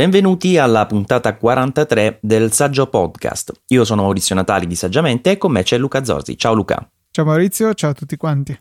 benvenuti alla puntata 43 del Saggio Podcast. Io sono Maurizio Natali di Saggiamente e con me c'è Luca Zorzi. Ciao Luca. Ciao Maurizio, ciao a tutti quanti.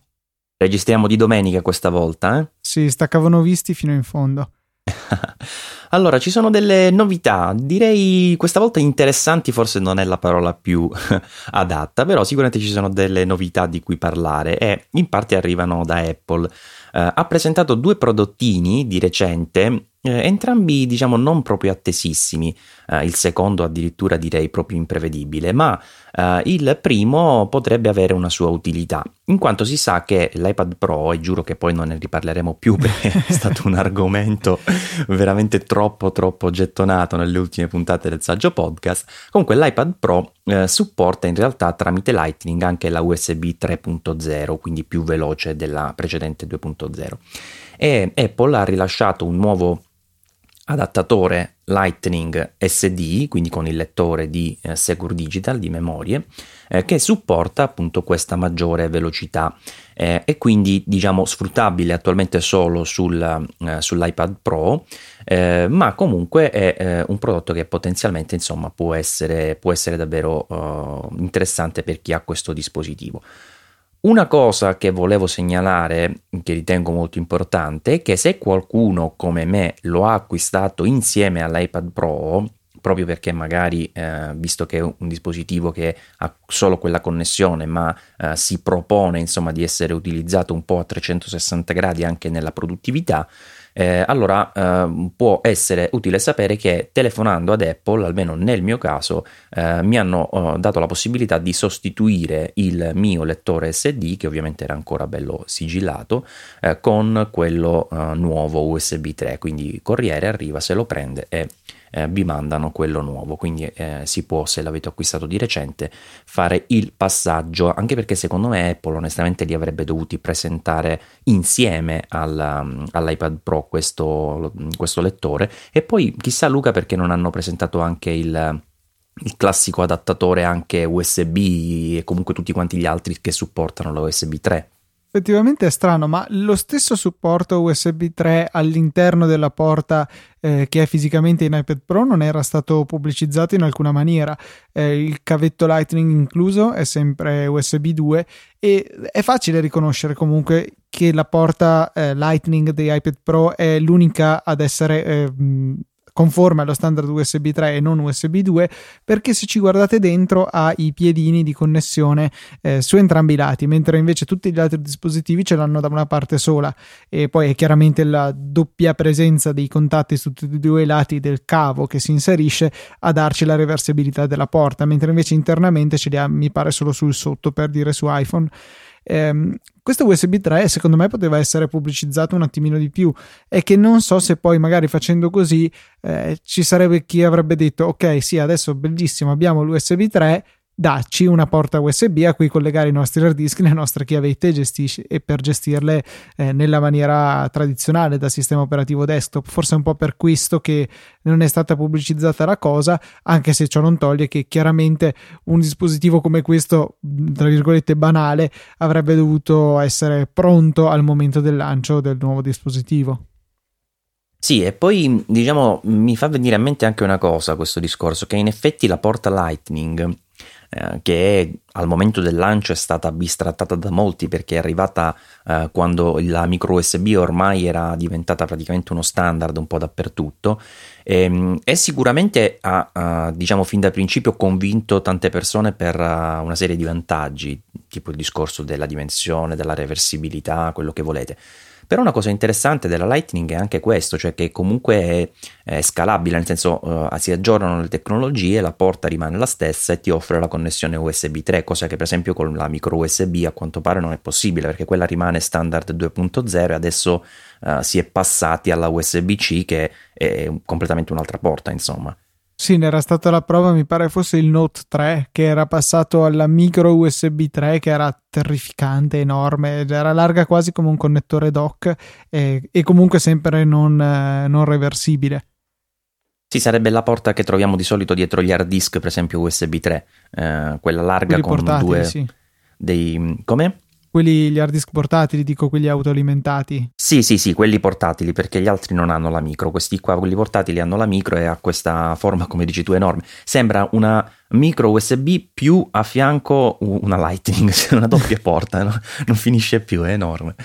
Registriamo di domenica questa volta, eh? Sì, staccavano visti fino in fondo. allora, ci sono delle novità, direi questa volta interessanti, forse non è la parola più adatta, però sicuramente ci sono delle novità di cui parlare e in parte arrivano da Apple. Uh, ha presentato due prodottini di recente eh, entrambi diciamo non proprio attesissimi, eh, il secondo addirittura direi proprio imprevedibile, ma eh, il primo potrebbe avere una sua utilità, in quanto si sa che l'iPad Pro, e giuro che poi non ne riparleremo più perché è stato un argomento veramente troppo troppo gettonato nelle ultime puntate del saggio podcast, comunque l'iPad Pro eh, supporta in realtà tramite Lightning anche la USB 3.0, quindi più veloce della precedente 2.0 e Apple ha rilasciato un nuovo adattatore Lightning SD, quindi con il lettore di eh, Secure Digital di memorie, eh, che supporta appunto questa maggiore velocità. Eh, e quindi diciamo sfruttabile attualmente solo sul, eh, sull'iPad Pro, eh, ma comunque è eh, un prodotto che potenzialmente insomma può essere, può essere davvero interessante per chi ha questo dispositivo. Una cosa che volevo segnalare, che ritengo molto importante, è che se qualcuno come me lo ha acquistato insieme all'iPad Pro, proprio perché magari, eh, visto che è un dispositivo che ha solo quella connessione, ma eh, si propone insomma di essere utilizzato un po' a 360 gradi anche nella produttività, eh, allora eh, può essere utile sapere che telefonando ad Apple, almeno nel mio caso, eh, mi hanno eh, dato la possibilità di sostituire il mio lettore SD, che ovviamente era ancora bello sigillato, eh, con quello eh, nuovo USB 3. Quindi Corriere arriva, se lo prende e eh, vi mandano quello nuovo, quindi eh, si può, se l'avete acquistato di recente, fare il passaggio, anche perché secondo me Apple onestamente li avrebbe dovuti presentare insieme alla, all'iPad Pro questo, questo lettore e poi chissà Luca perché non hanno presentato anche il il classico adattatore anche USB e comunque tutti quanti gli altri che supportano la USB 3. Effettivamente è strano, ma lo stesso supporto USB 3 all'interno della porta eh, che è fisicamente in iPad Pro non era stato pubblicizzato in alcuna maniera. Eh, il cavetto Lightning incluso è sempre USB 2 e è facile riconoscere comunque che la porta eh, Lightning di iPad Pro è l'unica ad essere eh, conforme allo standard USB 3 e non USB 2 perché se ci guardate dentro ha i piedini di connessione eh, su entrambi i lati mentre invece tutti gli altri dispositivi ce l'hanno da una parte sola. E poi è chiaramente la doppia presenza dei contatti su tutti e due i lati del cavo che si inserisce a darci la reversibilità della porta mentre invece internamente ce li ha mi pare solo sul sotto per dire su iPhone ehm, questo USB 3 secondo me poteva essere pubblicizzato un attimino di più. E che non so se poi magari facendo così eh, ci sarebbe chi avrebbe detto ok sì adesso bellissimo abbiamo l'USB 3 dacci una porta USB a cui collegare i nostri hard disk, le nostre chiavette gestisci, e per gestirle eh, nella maniera tradizionale da sistema operativo desktop. Forse è un po' per questo che non è stata pubblicizzata la cosa, anche se ciò non toglie che chiaramente un dispositivo come questo, tra virgolette banale, avrebbe dovuto essere pronto al momento del lancio del nuovo dispositivo. Sì, e poi diciamo mi fa venire a mente anche una cosa questo discorso, che in effetti la porta Lightning eh, che al momento del lancio è stata bistrattata da molti perché è arrivata eh, quando la micro USB ormai era diventata praticamente uno standard un po' dappertutto. E, ehm, e sicuramente ha, diciamo fin da principio convinto tante persone per uh, una serie di vantaggi tipo il discorso della dimensione, della reversibilità, quello che volete però una cosa interessante della Lightning è anche questo, cioè che comunque è, scalabile, nel senso uh, si aggiornano le tecnologie, la porta rimane la stessa e ti offre la connessione USB 3, cosa che per esempio con la micro USB a quanto pare non è possibile perché quella rimane standard 2.0 e adesso uh, si è passati alla USB-C che è completamente un'altra porta, insomma. Sì, ne era stata la prova, mi pare fosse il Note 3 che era passato alla micro USB 3 che era terrificante, enorme, era larga quasi come un connettore dock e, e comunque sempre non, eh, non, reversibile. Sì, sarebbe la porta che troviamo di solito dietro gli hard disk, per esempio USB 3, eh, quella larga Quelli con portatili, due... Sì. Dei... come? Quelli, gli hard disk portatili, dico quelli autoalimentati. Sì, sì, sì, quelli portatili, perché gli altri non hanno la micro. Questi qua, quelli portatili, hanno la micro e ha questa forma, come dici tu, enorme. Sembra una micro USB più a fianco una Lightning, una doppia porta, no? non finisce più, è enorme.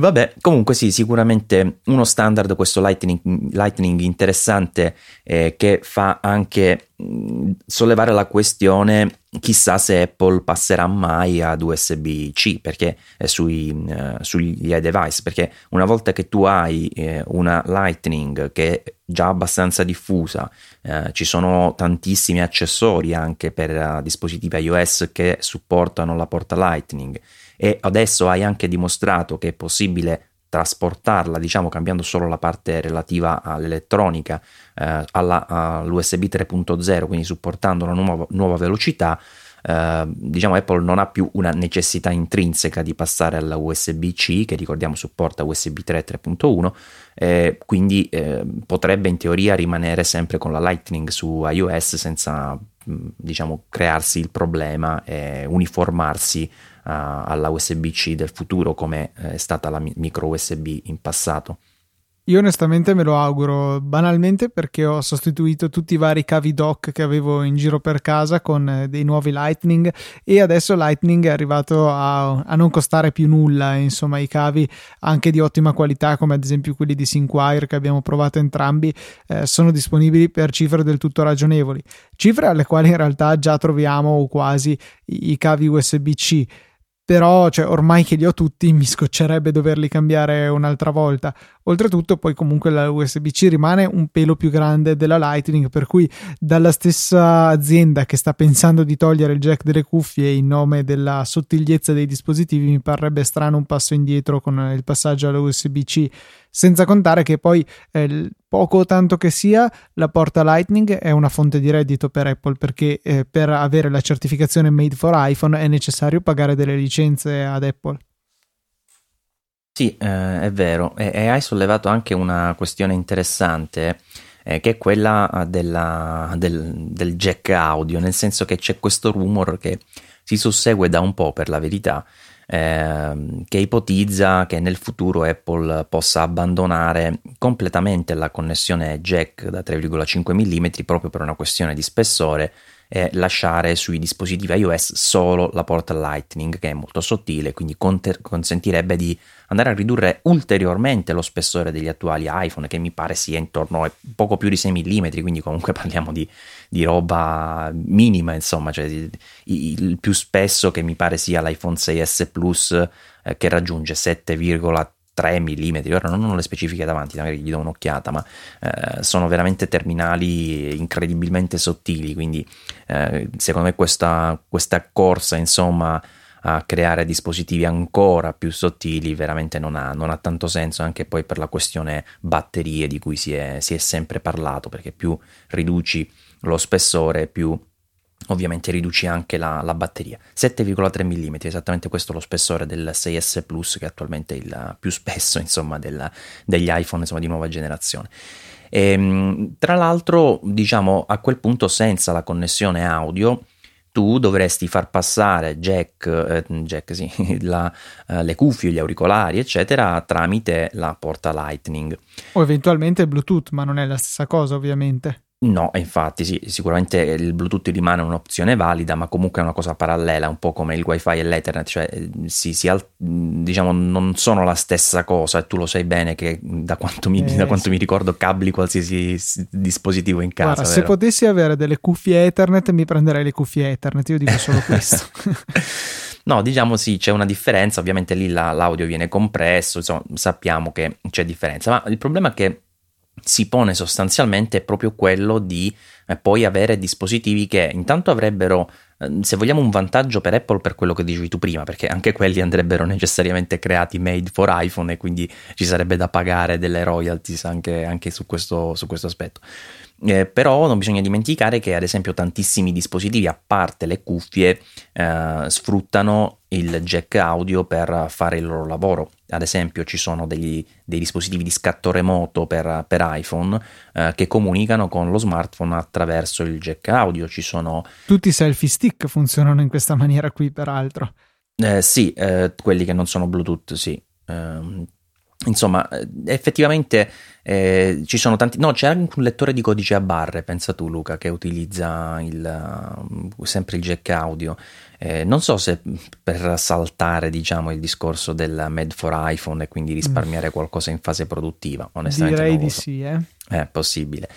Vabbè, comunque sì, sicuramente uno standard, questo Lightning, Lightning interessante eh, che fa anche mh, sollevare la questione chissà se Apple passerà mai ad USB-C perché eh, sui, eh, sugli iDevice perché una volta che tu hai eh, una Lightning che è già abbastanza diffusa eh, ci sono tantissimi accessori anche per uh, dispositivi iOS che supportano la porta Lightning e adesso hai anche dimostrato che è possibile trasportarla, diciamo cambiando solo la parte relativa all'elettronica, eh, alla, all'USB 3.0, quindi supportando una nuova, nuova velocità, eh, diciamo Apple non ha più una necessità intrinseca di passare alla USB-C, che ricordiamo supporta USB 3 3.1, eh, quindi potrebbe in teoria rimanere sempre con la Lightning su iOS senza diciamo crearsi il problema e uniformarsi alla USB-C del futuro come eh, è stata la micro USB in passato. Io onestamente me lo auguro banalmente perché ho sostituito tutti i vari cavi dock che avevo in giro per casa con eh, dei nuovi Lightning e adesso Lightning è arrivato a, a, non costare più nulla, insomma i cavi anche di ottima qualità come ad esempio quelli di Synquire che abbiamo provato entrambi eh, sono disponibili per cifre del tutto ragionevoli, cifre alle quali in realtà già troviamo quasi i cavi USB-C però cioè, ormai che li ho tutti mi scoccerebbe doverli cambiare un'altra volta. Oltretutto poi comunque la USB-C rimane un pelo più grande della Lightning, per cui dalla stessa azienda che sta pensando di togliere il jack delle cuffie in nome della sottigliezza dei dispositivi mi parrebbe strano un passo indietro con il passaggio alla USB-C senza contare che poi eh, poco o tanto che sia la porta Lightning è una fonte di reddito per Apple perché eh, per avere la certificazione Made for iPhone è necessario pagare delle licenze ad Apple. Sì, eh, è vero, e, e, hai sollevato anche una questione interessante eh, che è quella della, del, del jack audio, nel senso che c'è questo rumor che si sussegue da un po' per la verità eh, che ipotizza che nel futuro Apple possa abbandonare completamente la connessione jack da 3,5 mm proprio per una questione di spessore e lasciare sui dispositivi iOS solo la porta Lightning che è molto sottile, quindi conter- consentirebbe di andare a ridurre ulteriormente lo spessore degli attuali iPhone che mi pare sia intorno a poco più di 6 mm, quindi comunque parliamo di, di roba minima, insomma, cioè il, il, più spesso che mi pare sia l'iPhone 6S Plus eh, che raggiunge 7,3 3 mm, ora non ho le specifiche davanti, magari gli do un'occhiata, ma eh, sono veramente terminali incredibilmente sottili, quindi eh, secondo me questa, questa corsa, insomma, a creare dispositivi ancora più sottili veramente non ha, non ha, tanto senso anche poi per la questione batterie di cui si è, si è sempre parlato perché più riduci lo spessore più ovviamente riduci anche la, la batteria. 7,3 mm, esattamente questo è lo spessore del 6S Plus che è attualmente il più spesso insomma, del, degli iPhone insomma, di nuova generazione. E, ehm, tra l'altro, diciamo, a quel punto senza la connessione audio tu dovresti far passare jack, eh, jack sì, la, eh, le cuffie, gli auricolari, eccetera, tramite la porta Lightning. O eventualmente Bluetooth, ma non è la stessa cosa, ovviamente. No, infatti sì, sicuramente il Bluetooth rimane un'opzione valida, ma comunque è una cosa parallela, un po' come il WiFi e l'Ethernet, cioè si, si, diciamo non sono la stessa cosa e tu lo sai bene che da quanto mi, eh, da quanto sì. mi ricordo cabli qualsiasi dispositivo in casa. Guarda, se potessi avere delle cuffie Ethernet mi prenderei le cuffie Ethernet, io dico solo questo. No, diciamo sì, c'è una differenza, ovviamente lì la, l'audio viene compresso, insomma sappiamo che c'è differenza, ma il problema è che si pone sostanzialmente proprio quello di eh, poi avere dispositivi che intanto avrebbero, eh, se vogliamo, un vantaggio per Apple per quello che dicevi tu prima, perché anche quelli andrebbero necessariamente creati made for iPhone e quindi ci sarebbe da pagare delle royalties anche, anche su, questo, su questo aspetto. Eh, però non bisogna dimenticare che ad esempio tantissimi dispositivi, a parte le cuffie, eh, sfruttano il jack audio per fare il loro lavoro. Ad esempio ci sono degli, dei dispositivi di scatto remoto per, per iPhone eh, che comunicano con lo smartphone attraverso il jack audio. Ci sono... Tutti i selfie stick funzionano in questa maniera qui, peraltro. Eh, sì, eh, quelli che non sono Bluetooth, sì. Insomma, eh, effettivamente eh, ci sono tanti. No, c'è anche un lettore di codice a barre, pensa tu, Luca, che utilizza il, uh, sempre il jack audio. Eh, non so se per saltare, diciamo, il discorso del Made for iPhone e quindi risparmiare mm. qualcosa in fase produttiva. Onestamente, direi di so. sì, eh. È possibile.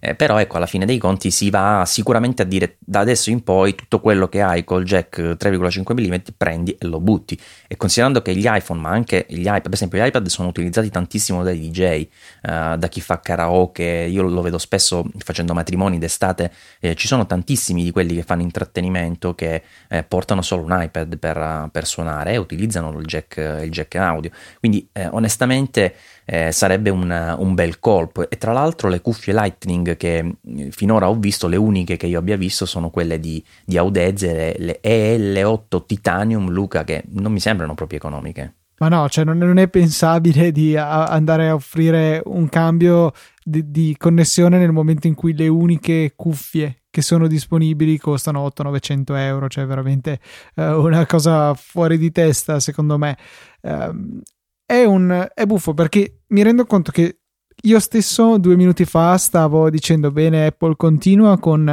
Eh, però ecco, alla fine dei conti si va sicuramente a dire da adesso in poi tutto quello che hai col jack 3,5 mm prendi e lo butti. E considerando che gli iPhone, ma anche gli iPad, per esempio gli iPad sono utilizzati tantissimo dai DJ, eh, da chi fa karaoke, io lo vedo spesso facendo matrimoni d'estate, eh, ci sono tantissimi di quelli che fanno intrattenimento che eh, portano solo un iPad per, per suonare e utilizzano il jack, il jack audio. Quindi eh, onestamente eh, sarebbe un, un, bel colpo. E tra l'altro le cuffie Lightning che eh, finora ho visto, le uniche che io abbia visto sono quelle di, di Audeze, le, le EL8 Titanium Luca, che non mi sembrano proprio economiche. Ma no, cioè non, non è pensabile di a, andare a offrire un cambio di, di, connessione nel momento in cui le uniche cuffie che sono disponibili costano 800-900 euro, cioè veramente uh, una cosa fuori di testa secondo me. Uh, è, un, è buffo perché mi rendo conto che io stesso due minuti fa stavo dicendo bene Apple continua con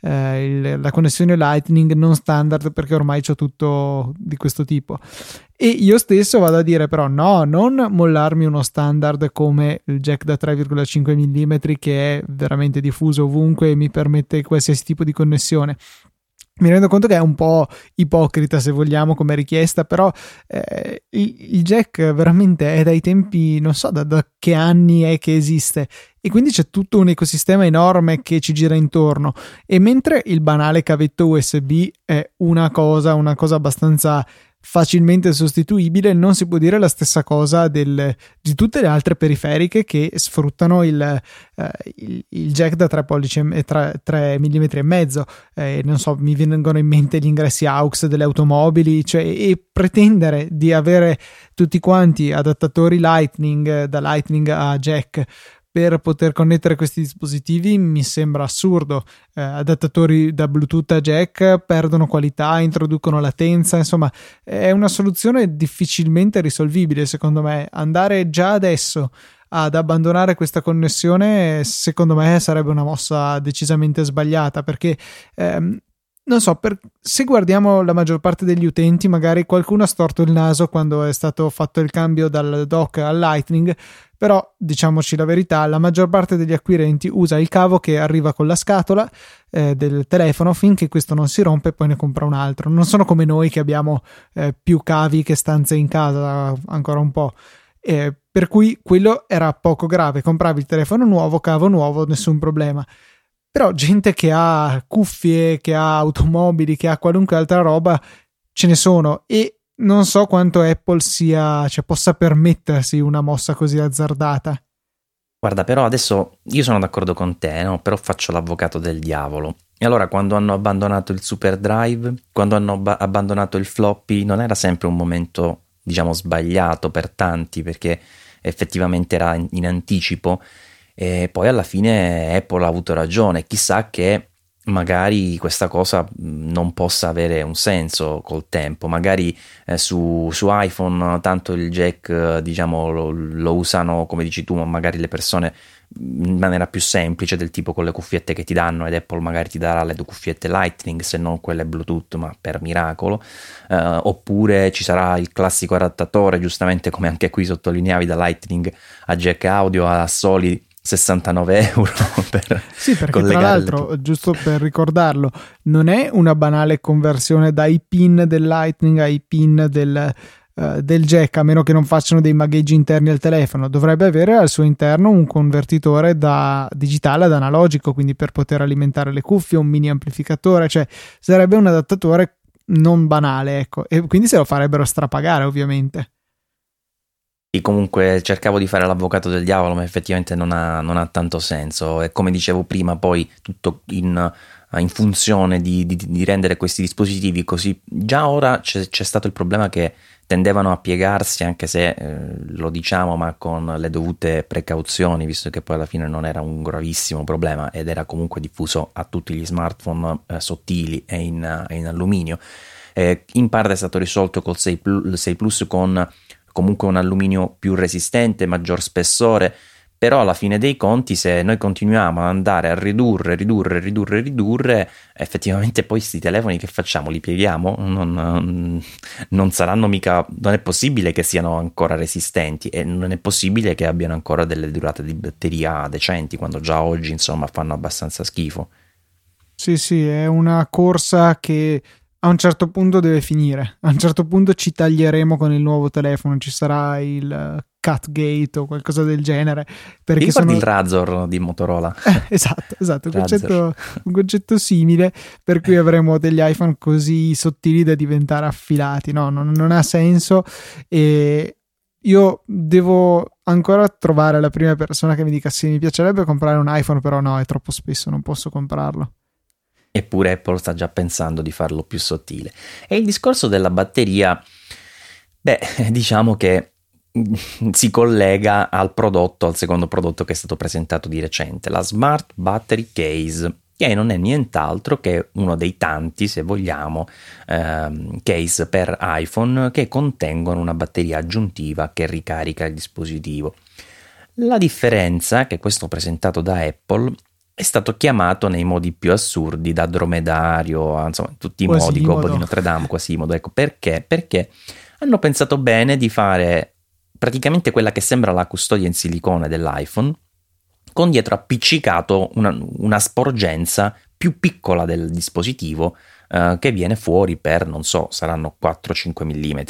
eh, il, la connessione Lightning non standard perché ormai c'ho tutto di questo tipo. E io stesso vado a dire però no non mollarmi uno standard come il jack da 3,5 mm che è veramente diffuso ovunque e mi permette qualsiasi tipo di connessione mi rendo conto che è un po' ipocrita se vogliamo come richiesta, però eh, il, jack veramente è dai tempi, non so da, da, che anni è che esiste. E quindi c'è tutto un ecosistema enorme che ci gira intorno. E mentre il banale cavetto USB è una cosa, una cosa abbastanza facilmente sostituibile, non si può dire la stessa cosa del, di tutte le altre periferiche che sfruttano il, eh, il, il jack da 3 pollici e 3, 3 mm e mezzo. Eh, non so, mi vengono in mente gli ingressi AUX delle automobili, cioè, e pretendere di avere tutti quanti adattatori Lightning da Lightning a jack per poter connettere questi dispositivi mi sembra assurdo. Eh, adattatori da Bluetooth a jack perdono qualità, introducono latenza, insomma è una soluzione difficilmente risolvibile secondo me. Andare già adesso ad abbandonare questa connessione secondo me sarebbe una mossa decisamente sbagliata perché ehm, non so, per, se guardiamo la maggior parte degli utenti, magari qualcuno ha storto il naso quando è stato fatto il cambio dal dock al Lightning, però diciamoci la verità, la maggior parte degli acquirenti usa il cavo che arriva con la scatola eh, del telefono finché questo non si rompe e poi ne compra un altro. Non sono come noi che abbiamo eh, più cavi che stanze in casa ancora un po'. Eh, per cui quello era poco grave, compravi il telefono nuovo, cavo nuovo, nessun problema. Però gente che ha cuffie, che ha automobili, che ha qualunque altra roba, ce ne sono e non so quanto Apple sia, cioè, possa permettersi una mossa così azzardata. Guarda, però adesso io sono d'accordo con te, no? però faccio l'avvocato del diavolo. E allora quando hanno abbandonato il Super Drive, quando hanno ab- abbandonato il floppy, non era sempre un momento, diciamo, sbagliato per tanti, perché effettivamente era in, in anticipo e poi alla fine Apple ha avuto ragione, chissà che magari questa cosa non possa avere un senso col tempo, magari eh, su, su, iPhone tanto il jack diciamo lo, lo, usano come dici tu, magari le persone in maniera più semplice del tipo con le cuffiette che ti danno ed Apple magari ti darà le cuffiette Lightning se non quelle Bluetooth ma per miracolo. Eh, oppure ci sarà il classico adattatore giustamente come anche qui sottolineavi da Lightning a jack audio a soli 69 euro per sì perché tra l'altro giusto per ricordarlo non è una banale conversione dai pin del lightning ai pin del, uh, del jack a meno che non facciano dei magheggi interni al telefono. Dovrebbe avere al suo interno un convertitore da digitale ad analogico quindi per poter alimentare le cuffie un mini amplificatore cioè sarebbe un adattatore non banale ecco. E quindi se lo farebbero strapagare ovviamente comunque cercavo di fare l'avvocato del diavolo, ma effettivamente non ha, non ha tanto senso. E come dicevo prima, poi tutto in, in funzione di, di, di, rendere questi dispositivi così. Già ora c'è, c'è, stato il problema che tendevano a piegarsi, anche se eh, lo diciamo, ma con le dovute precauzioni, visto che poi alla fine non era un gravissimo problema ed era comunque diffuso a tutti gli smartphone eh, sottili e in, in alluminio eh, in parte è stato risolto col 6 Plus, 6 Plus con comunque un alluminio più resistente, maggior spessore, però alla fine dei conti se noi continuiamo ad andare a ridurre, ridurre, ridurre, ridurre, effettivamente poi questi telefoni che facciamo? Li pieghiamo? Non, non, saranno mica, non è possibile che siano ancora resistenti e non è possibile che abbiano ancora delle durate di batteria decenti quando già oggi insomma fanno abbastanza schifo. Sì, sì, è una corsa che a un certo punto deve finire. A un certo punto ci taglieremo con il nuovo telefono, ci sarà il Catgate o qualcosa del genere. Perché sono... il Razor di Motorola. Eh, esatto, esatto, un concetto, un concetto, simile per cui avremo degli iPhone così sottili da diventare affilati. No, non, non ha senso e io devo ancora trovare la prima persona che mi dica sì, mi piacerebbe comprare un iPhone, però no, è troppo spesso, non posso comprarlo. Eppure Apple sta già pensando di farlo più sottile. E il discorso della batteria, beh, diciamo che si collega al prodotto, al secondo prodotto che è stato presentato di recente, la Smart Battery Case, che non è nient'altro che uno dei tanti, se vogliamo, ehm, case per iPhone che contengono una batteria aggiuntiva che ricarica il dispositivo. La differenza, che questo presentato da Apple, è stato chiamato nei modi più assurdi da dromedario, insomma, tutti i modi, Gobo di Notre Dame, Quasimodo. Ecco perché? Perché hanno pensato bene di fare praticamente quella che sembra la custodia in silicone dell'iPhone, con dietro appiccicato una, una sporgenza più piccola del dispositivo eh, che viene fuori per, non so, saranno 4-5 mm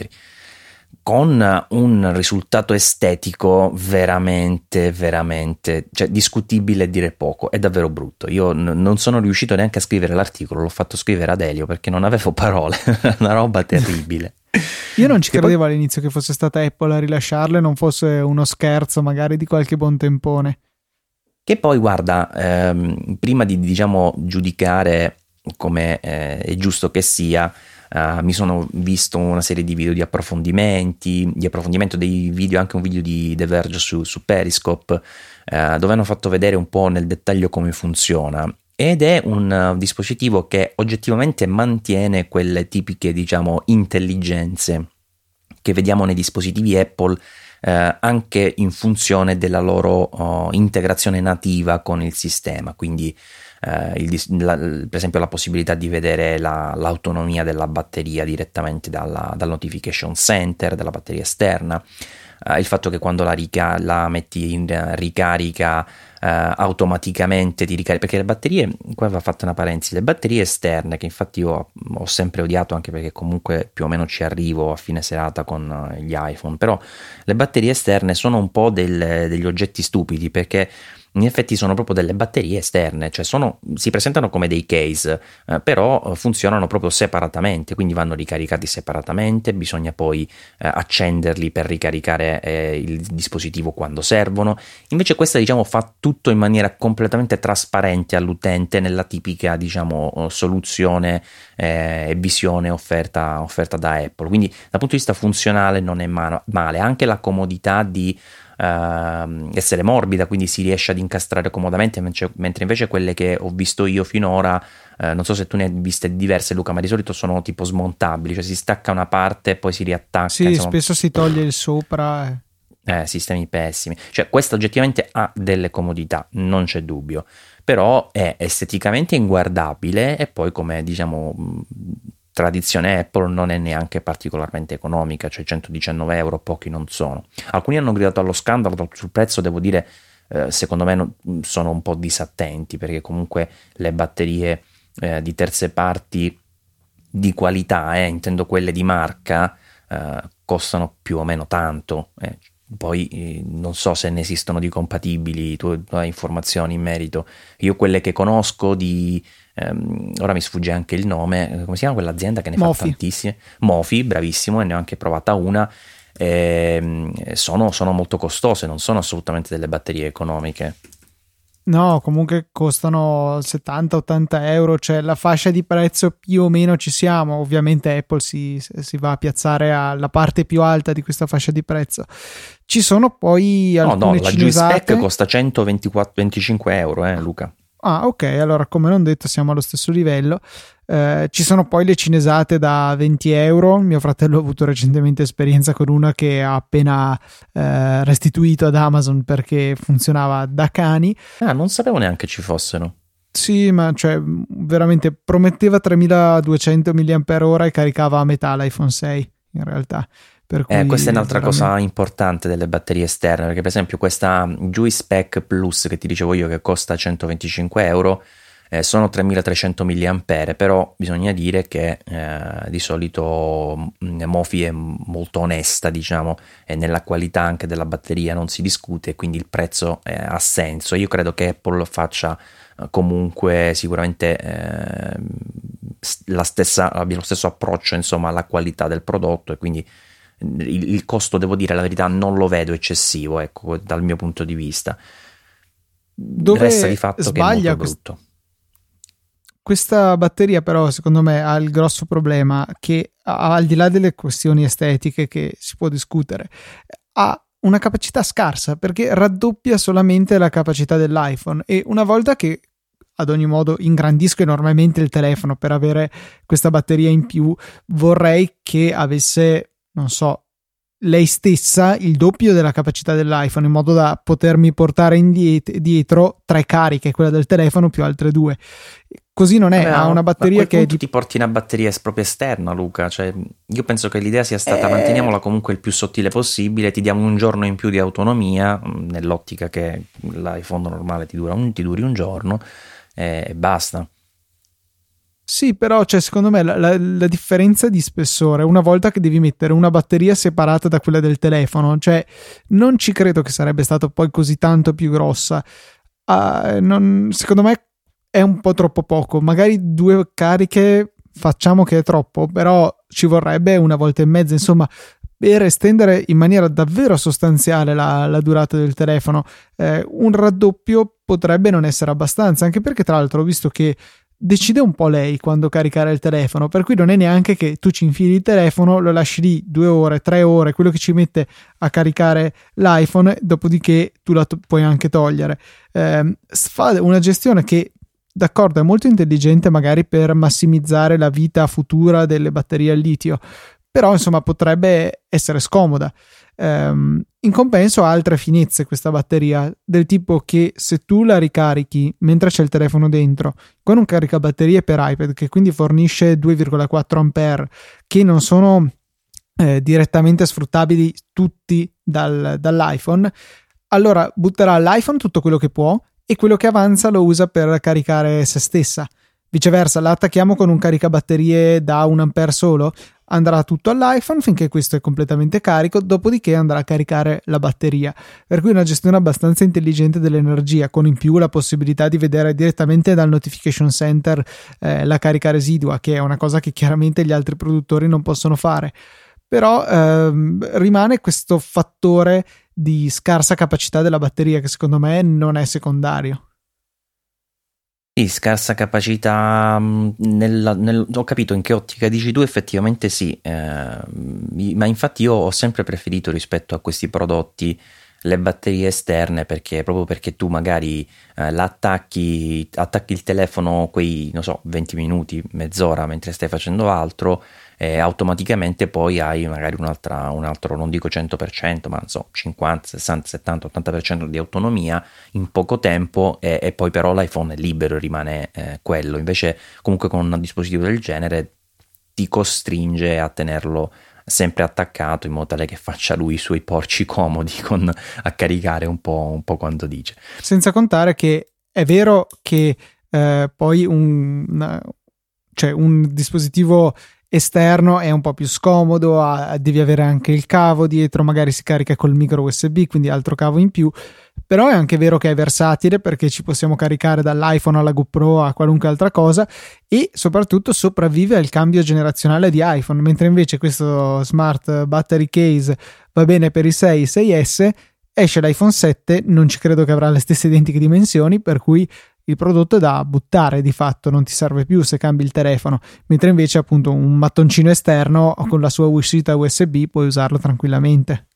con un risultato estetico veramente, veramente, cioè discutibile dire poco, è davvero brutto. Io n- non sono riuscito neanche a scrivere l'articolo, l'ho fatto scrivere ad Elio perché non avevo parole, una roba terribile. Io non ci che credevo poi... all'inizio che fosse stata Apple a rilasciarle, non fosse uno scherzo magari di qualche buon tempone. Che poi, guarda, ehm, prima di diciamo giudicare come eh, è giusto che sia, Uh, mi sono visto una serie di video di approfondimenti, di approfondimento dei video, anche un video di The Verge su, su Periscope, uh, dove hanno fatto vedere un po' nel dettaglio come funziona. Ed è un uh, dispositivo che oggettivamente mantiene quelle tipiche, diciamo, intelligenze che vediamo nei dispositivi Apple eh, anche in funzione della loro oh, integrazione nativa con il sistema. Quindi eh, il, la, per esempio la possibilità di vedere la, l'autonomia della batteria direttamente dalla, dal notification center della batteria esterna, eh, il fatto che quando la, rica- la metti in ricarica eh, automaticamente ti ricarica perché le batterie, qua va fatta una parentesi, le batterie esterne che infatti io ho sempre odiato anche perché comunque più o meno ci arrivo a fine serata con eh, gli iPhone, però le batterie esterne sono un po' del, degli oggetti stupidi perché in effetti sono proprio delle batterie esterne, cioè sono, si presentano come dei case, eh, però eh, funzionano proprio separatamente, quindi vanno ricaricati separatamente, bisogna poi eh, accenderli per ricaricare eh, il dispositivo quando servono. Invece questa diciamo fa tutto in maniera completamente trasparente all'utente nella tipica diciamo soluzione eh, e visione offerta, offerta da Apple. Quindi dal punto di vista funzionale non è male, anche la comodità di uh, essere morbida, quindi si riesce ad incastrare comodamente, mentre invece quelle che ho visto io finora, uh, non so se tu ne hai viste diverse Luca, ma di solito sono tipo smontabili, cioè si stacca una parte e poi si riattacca. Sì, insomma. spesso si toglie il sopra. Eh. Eh, sistemi pessimi. Cioè, questa oggettivamente ha delle comodità, non c'è dubbio, però è esteticamente inguardabile e poi come diciamo tradizione Apple non è neanche particolarmente economica, cioè 119 euro pochi non sono. Alcuni hanno gridato allo scandalo sul prezzo, devo dire, eh, secondo me no, sono un po' disattenti perché comunque le batterie eh, di terze parti di qualità, eh, intendo quelle di marca, eh, costano più o meno tanto. Eh. Poi eh, non so se ne esistono di compatibili, tu hai informazioni in merito. Io quelle che conosco di ehm, ora mi sfugge anche il nome, come si chiama quell'azienda che ne Mofi. fa tantissime? Mofi, bravissimo, e ne ho anche provata una. Ehm, sono, sono molto costose, non sono assolutamente delle batterie economiche. No, comunque costano 70-80 euro, cioè la fascia di prezzo più o meno ci siamo. Ovviamente Apple si, si, va a piazzare alla parte più alta di questa fascia di prezzo. Ci sono poi alcune No, no, la G-Spec costa 125 euro, eh, Luca. Ah, ok, allora come non detto siamo allo stesso livello. Eh, ci sono poi le cinesate da 20 euro. Mio fratello ha avuto recentemente esperienza con una che ha appena eh, restituito ad Amazon perché funzionava da cani. Ah, non sapevo neanche ci fossero. Sì, ma cioè veramente prometteva 3200 mAh e caricava a metà l'iPhone 6 in realtà. Eh, questa è un'altra veramente... cosa importante delle batterie esterne, perché per esempio questa Juice Pack Plus che ti dicevo io che costa 125 euro eh, sono 3300 mAh, però bisogna dire che eh, di solito mm, Mofi è molto onesta, diciamo, e nella qualità anche della batteria non si discute, quindi il prezzo eh, ha senso. Io credo che Apple faccia eh, comunque sicuramente eh, la stessa, abbia lo stesso approccio insomma alla qualità del prodotto e quindi il, il, costo, devo dire la verità, non lo vedo eccessivo, ecco, dal mio punto di vista. Dove Resta di fatto che è molto brutto. Questa batteria, però, secondo me ha il grosso problema che, al di là delle questioni estetiche che si può discutere, ha una capacità scarsa perché raddoppia solamente la capacità dell'iPhone e una volta che ad ogni modo ingrandisco enormemente il telefono per avere questa batteria in più, vorrei che avesse non so, lei stessa il doppio della capacità dell'iPhone in modo da potermi portare indietro dietro tre cariche, quella del telefono più altre due. Così non è, Beh, ha una batteria che... Di... ti porti una batteria proprio esterna, Luca. Cioè, io penso che l'idea sia stata eh... manteniamola comunque il più sottile possibile, ti diamo un giorno in più di autonomia, mm, nell'ottica che l'iPhone normale ti, dura un, ti duri un giorno eh, e basta. Sì, però cioè, secondo me la, la, la, differenza di spessore, una volta che devi mettere una batteria separata da quella del telefono, cioè non ci credo che sarebbe stato poi così tanto più grossa. Uh, non, secondo me è un po' troppo poco. Magari due cariche facciamo che è troppo, però ci vorrebbe una volta e mezza, insomma, per estendere in maniera davvero sostanziale la, la durata del telefono. Eh, un raddoppio potrebbe non essere abbastanza, anche perché tra l'altro ho visto che decide un po' lei quando caricare il telefono, per cui non è neanche che tu ci infili il telefono, lo lasci lì due ore, tre ore, quello che ci mette a caricare l'iPhone, dopodiché tu la to- puoi anche togliere. Eh, fa una gestione che d'accordo è molto intelligente magari per massimizzare la vita futura delle batterie al litio, però insomma potrebbe essere scomoda. Um, in compenso ha altre finezze questa batteria, del tipo che se tu la ricarichi mentre c'è il telefono dentro, con un caricabatterie per iPad che quindi fornisce 2,4 A, che non sono eh, direttamente sfruttabili tutti dal, dall'iPhone, allora butterà all'iPhone tutto quello che può e quello che avanza lo usa per caricare se stessa. Viceversa, la attacchiamo con un caricabatterie da un ampere solo, andrà tutto all'iPhone finché questo è completamente carico, dopodiché andrà a caricare la batteria. Per cui una gestione abbastanza intelligente dell'energia, con in più la possibilità di vedere direttamente dal notification center eh, la carica residua, che è una cosa che chiaramente gli altri produttori non possono fare. Però ehm, rimane questo fattore di scarsa capacità della batteria che secondo me non è secondario. Sì, scarsa capacità mm, nel, nel, ho capito in che ottica dici tu, effettivamente sì, eh, ma infatti io ho sempre preferito rispetto a questi prodotti le batterie esterne perché proprio perché tu magari eh, l'attacchi attacchi il telefono quei non so 20 minuti mezz'ora mentre stai facendo altro e automaticamente poi hai magari un altro, non dico 100%, ma non so, 50, 60, 70, 80% di autonomia in poco tempo e, e poi però l'iPhone è libero, rimane eh, quello. Invece comunque con un dispositivo del genere ti costringe a tenerlo sempre attaccato in modo tale che faccia lui i suoi porci comodi con, a caricare un po', un po' quando dice. Senza contare che è vero che eh, poi un, una, cioè un dispositivo esterno è un po' più scomodo, ha, devi avere anche il cavo dietro, magari si carica col micro USB, quindi altro cavo in più. Però è anche vero che è versatile perché ci possiamo caricare dall'iPhone alla GoPro a qualunque altra cosa e soprattutto sopravvive al cambio generazionale di iPhone, mentre invece questo smart battery case va bene per i 6 6S esce l'iPhone 7, non ci credo che avrà le stesse identiche dimensioni, per cui il prodotto è da buttare di fatto, non ti serve più se cambi il telefono, mentre invece appunto un mattoncino esterno con la sua uscita USB puoi usarlo tranquillamente.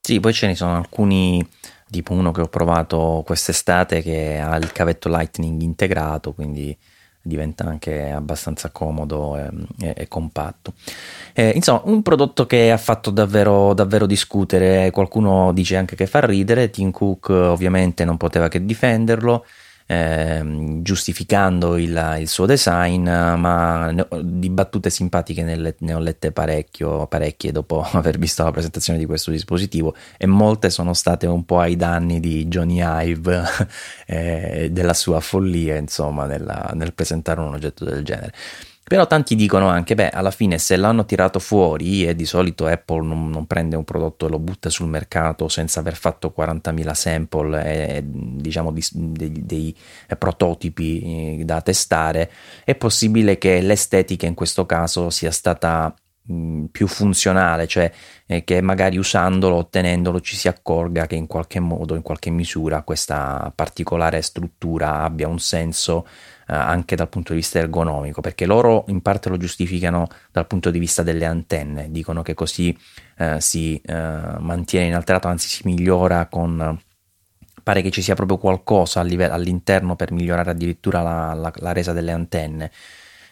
Sì, poi ce ne sono alcuni, tipo uno che ho provato quest'estate che ha il cavetto Lightning integrato, quindi diventa anche abbastanza comodo e, e, e compatto. Eh, insomma, un prodotto che ha fatto davvero, davvero discutere, qualcuno dice anche che fa ridere, Tim Cook ovviamente non poteva che difenderlo eh, giustificando il, il, suo design, ma di battute simpatiche ne, ne ho lette parecchie dopo aver visto la presentazione di questo dispositivo e molte sono state un po' ai danni di Johnny Ive e eh, della sua follia, insomma, nella, nel presentare un oggetto del genere. Però tanti dicono anche, beh, alla fine se l'hanno tirato fuori e di solito Apple non, non, prende un prodotto e lo butta sul mercato senza aver fatto 40.000 sample e diciamo di, dei, dei prototipi eh, da testare, è possibile che l'estetica in questo caso sia stata più funzionale, cioè eh, che magari usandolo, ottenendolo, ci si accorga che in qualche modo, in qualche misura, questa particolare struttura abbia un senso anche dal punto di vista ergonomico, perché loro in parte lo giustificano dal punto di vista delle antenne, dicono che così eh, si eh, mantiene inalterato, anzi si migliora con pare che ci sia proprio qualcosa all'interno per migliorare addirittura la, la, la resa delle antenne.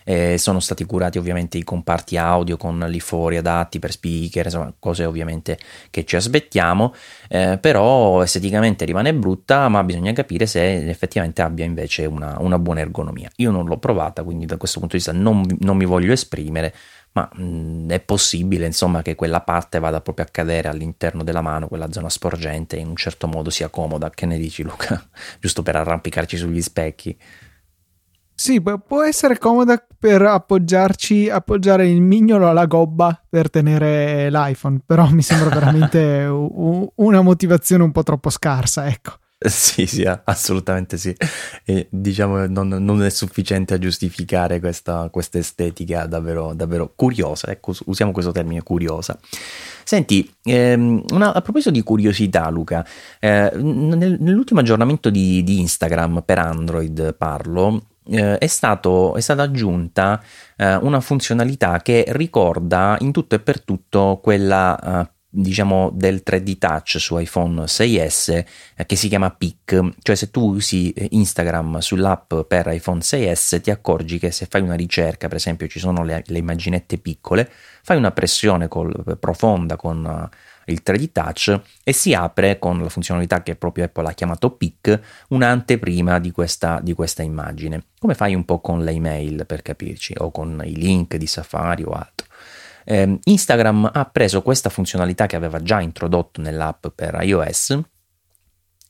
Eh, sono stati curati ovviamente i comparti audio con li fori adatti per speaker, insomma cose ovviamente che ci aspettiamo, eh, però esteticamente rimane brutta, ma bisogna capire se effettivamente abbia invece una, una buona ergonomia. Io non l'ho provata, quindi da questo punto di vista non, non mi voglio esprimere, ma mh, è possibile insomma che quella parte vada proprio a cadere all'interno della mano, quella zona sporgente, in un certo modo sia comoda. Che ne dici Luca? Giusto per arrampicarci sugli specchi. Sì, può essere comoda per appoggiarci, appoggiare il mignolo alla gobba per tenere l'iPhone, però mi sembra veramente una motivazione un po' troppo scarsa, ecco. Sì, sì, assolutamente sì. E, diciamo non, non, è sufficiente a giustificare questa, questa estetica davvero, davvero, curiosa. Ecco, usiamo questo termine curiosa. Senti, ehm, una, a proposito di curiosità, Luca, eh, nel, nell'ultimo aggiornamento di, di Instagram per Android parlo eh, è, stato, è, stata aggiunta eh, una funzionalità che ricorda in tutto e per tutto quella eh, diciamo del 3D touch su iPhone 6S eh, che si chiama PIC, cioè se tu usi eh, Instagram sull'app per iPhone 6S ti accorgi che se fai una ricerca, per esempio ci sono le, le immaginette piccole, fai una pressione col, profonda con il 3D Touch e si apre con la funzionalità che proprio Apple ha chiamato PIC un'anteprima di questa, di questa immagine, come fai un po' con le email per capirci o con i link di Safari o altro. Eh, Instagram ha preso questa funzionalità che aveva già introdotto nell'app per iOS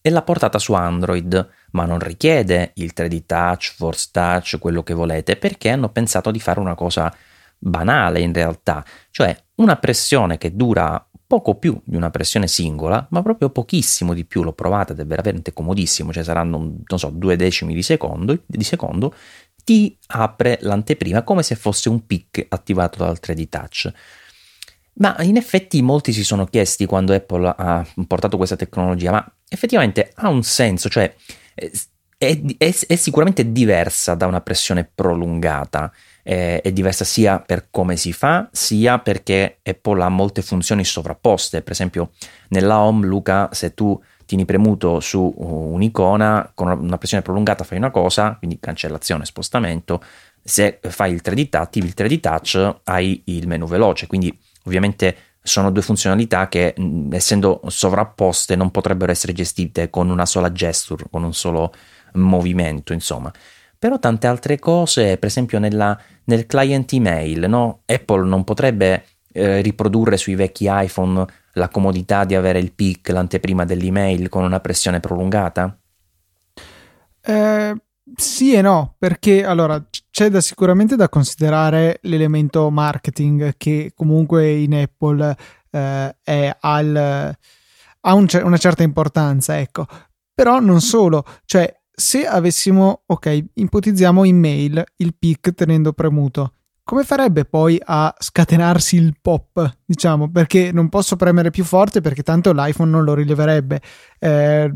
e l'ha portata su Android, ma non richiede il 3D Touch, Force Touch, quello che volete, perché hanno pensato di fare una cosa banale in realtà, cioè una pressione che dura poco più di una pressione singola, ma proprio pochissimo di più, l'ho provata ed è veramente comodissimo, cioè saranno, so, due decimi di secondo, di secondo ti apre l'anteprima come se fosse un pic attivato dal 3D Touch. Ma in effetti molti si sono chiesti quando Apple ha portato questa tecnologia, ma effettivamente ha un senso, cioè è, è, è sicuramente diversa da una pressione prolungata eh, è diversa sia per come si fa, sia perché Apple ha molte funzioni sovrapposte. Per esempio, nella home, Luca, se tu tieni premuto su un'icona con una pressione prolungata fai una cosa, quindi cancellazione, spostamento. Se fai il 3D touch, il 3D touch hai il menu veloce, quindi ovviamente sono due funzionalità che essendo sovrapposte non potrebbero essere gestite con una sola gesture, con un solo movimento, insomma però tante altre cose, per esempio nella, nel client email, no? Apple non potrebbe eh, riprodurre sui vecchi iPhone la comodità di avere il pic, l'anteprima dell'email con una pressione prolungata? Eh, sì e no, perché allora c'è da, sicuramente da considerare l'elemento marketing che comunque in Apple eh, è al, ha un, una certa importanza, ecco. Però non solo, cioè se avessimo, ok, ipotizziamo in mail il pic tenendo premuto, come farebbe poi a scatenarsi il pop? Diciamo, perché non posso premere più forte perché tanto l'iPhone non lo rileverebbe. Eh,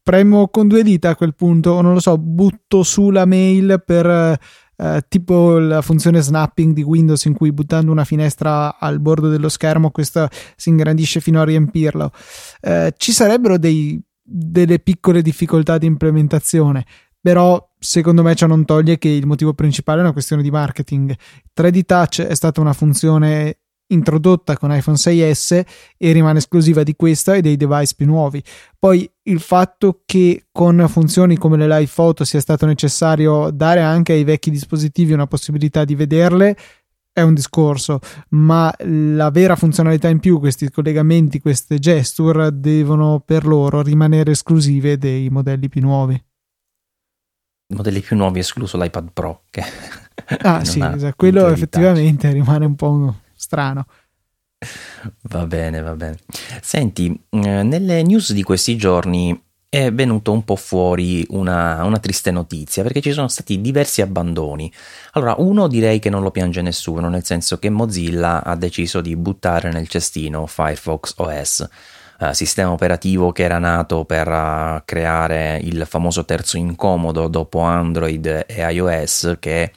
premo con due dita a quel punto, o non lo so, butto su la mail per eh, tipo la funzione snapping di Windows in cui buttando una finestra al bordo dello schermo questa si ingrandisce fino a riempirlo. Eh, ci sarebbero dei, delle piccole difficoltà di implementazione, però secondo me ciò non toglie che il motivo principale è una questione di marketing. 3D Touch è stata una funzione introdotta con iPhone 6S e rimane esclusiva di questa e dei device più nuovi. Poi il fatto che con funzioni come le live photo sia stato necessario dare anche ai vecchi dispositivi una possibilità di vederle è un discorso, ma la vera funzionalità in più, questi collegamenti, queste gesture devono per loro rimanere esclusive dei modelli più nuovi. I modelli più nuovi escluso l'iPad Pro, che Ah sì, esatto. quello effettivamente rimane un po' strano. Va bene, va bene. Senti, eh, nelle news di questi giorni è venuto un po' fuori una, una, triste notizia perché ci sono stati diversi abbandoni. Allora, uno direi che non lo piange nessuno, nel senso che Mozilla ha deciso di buttare nel cestino Firefox OS, eh, sistema operativo che era nato per uh, creare il famoso terzo incomodo dopo Android e iOS che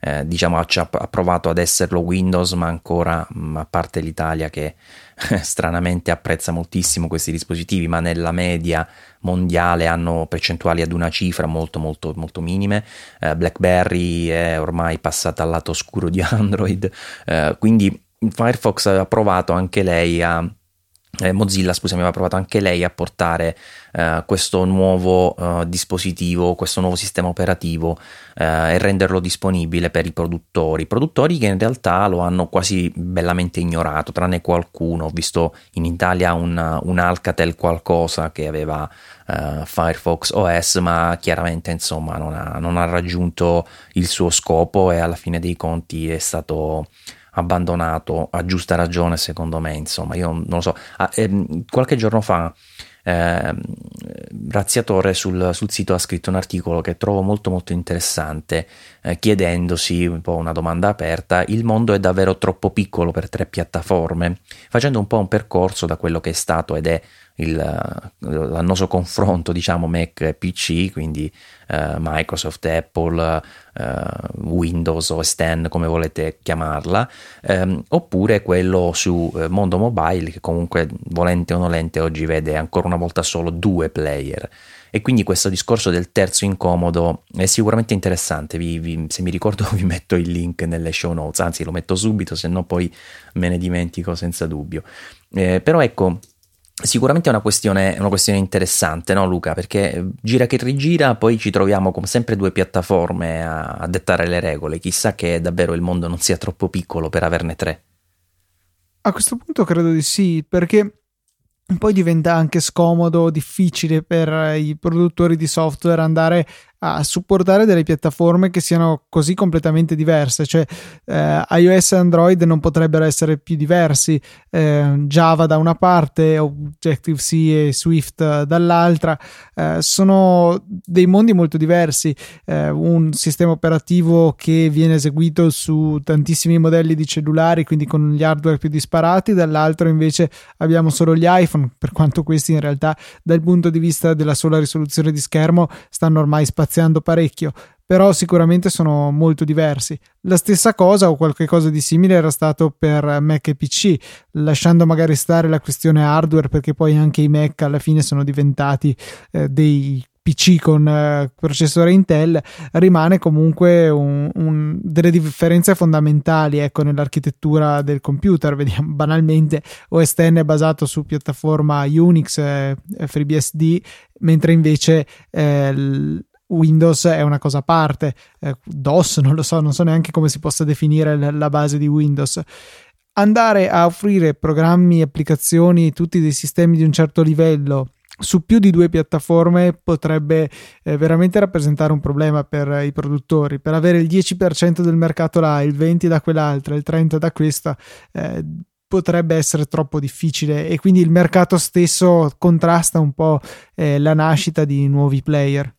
eh, diciamo ha provato ad esserlo Windows ma ancora mm, a parte l'Italia che stranamente apprezza moltissimo questi dispositivi ma nella media mondiale hanno percentuali ad una cifra molto molto molto minime. Eh, BlackBerry è ormai passata al lato oscuro di Android. Eh, quindi Firefox ha provato anche lei a eh, Mozilla, scusami, aveva provato anche lei a portare eh, questo nuovo eh, dispositivo, questo nuovo sistema operativo eh, e renderlo disponibile per i produttori. Produttori che in realtà lo hanno quasi bellamente ignorato, tranne qualcuno. Ho visto in Italia un, un Alcatel qualcosa che aveva eh, Firefox OS, ma chiaramente insomma non ha, non ha raggiunto il suo scopo e alla fine dei conti è stato abbandonato a giusta ragione secondo me insomma io non lo so. Ah, ehm, qualche giorno fa eh, Razziatore sul, sul, sito ha scritto un articolo che trovo molto molto interessante eh, chiedendosi un po' una domanda aperta il mondo è davvero troppo piccolo per tre piattaforme? Facendo un po' un percorso da quello che è stato ed è il, l'annoso confronto diciamo Mac e PC quindi eh, Microsoft, Apple, eh, Windows o X come volete chiamarla ehm, oppure quello su eh, mondo mobile che comunque volente o nolente oggi vede ancora una volta solo due player. E quindi questo discorso del terzo incomodo è sicuramente interessante. Vi, vi, se mi ricordo vi metto il link nelle show notes. Anzi lo metto subito se no poi me ne dimentico senza dubbio. Eh, però ecco Sicuramente è una questione, una questione interessante, no Luca? Perché gira che rigira, poi ci troviamo come sempre due piattaforme a, a dettare le regole. Chissà che davvero il mondo non sia troppo piccolo per averne tre. A questo punto credo di sì, perché poi diventa anche scomodo, difficile per i produttori di software andare a supportare delle piattaforme che siano così completamente diverse, cioè eh, iOS e Android non potrebbero essere più diversi, eh, Java da una parte, Objective-C e Swift dall'altra, eh, sono dei mondi molto diversi, eh, un sistema operativo che viene eseguito su tantissimi modelli di cellulari, quindi con gli hardware più disparati, dall'altro invece abbiamo solo gli iPhone, per quanto questi in realtà dal punto di vista della sola risoluzione di schermo stanno ormai spaziando spaziando parecchio, però sicuramente sono molto diversi. La stessa cosa o qualcosa di simile era stato per Mac e PC, lasciando magari stare la questione hardware perché poi anche i Mac alla fine sono diventati eh, dei PC con eh, processore Intel, rimane comunque un, un, delle differenze fondamentali ecco, nell'architettura del computer. Vediamo banalmente OS X è basato su piattaforma Unix eh, FreeBSD, mentre invece eh, Windows è una cosa a parte, eh, DOS non lo so, non so neanche come si possa definire la base di Windows. Andare a offrire programmi, applicazioni, tutti dei sistemi di un certo livello su più di due piattaforme potrebbe eh, veramente rappresentare un problema per eh, i produttori. Per avere il 10% del mercato là, il 20% da quell'altra, il 30% da questa, eh, potrebbe essere troppo difficile e quindi il mercato stesso contrasta un po' eh, la nascita di nuovi player.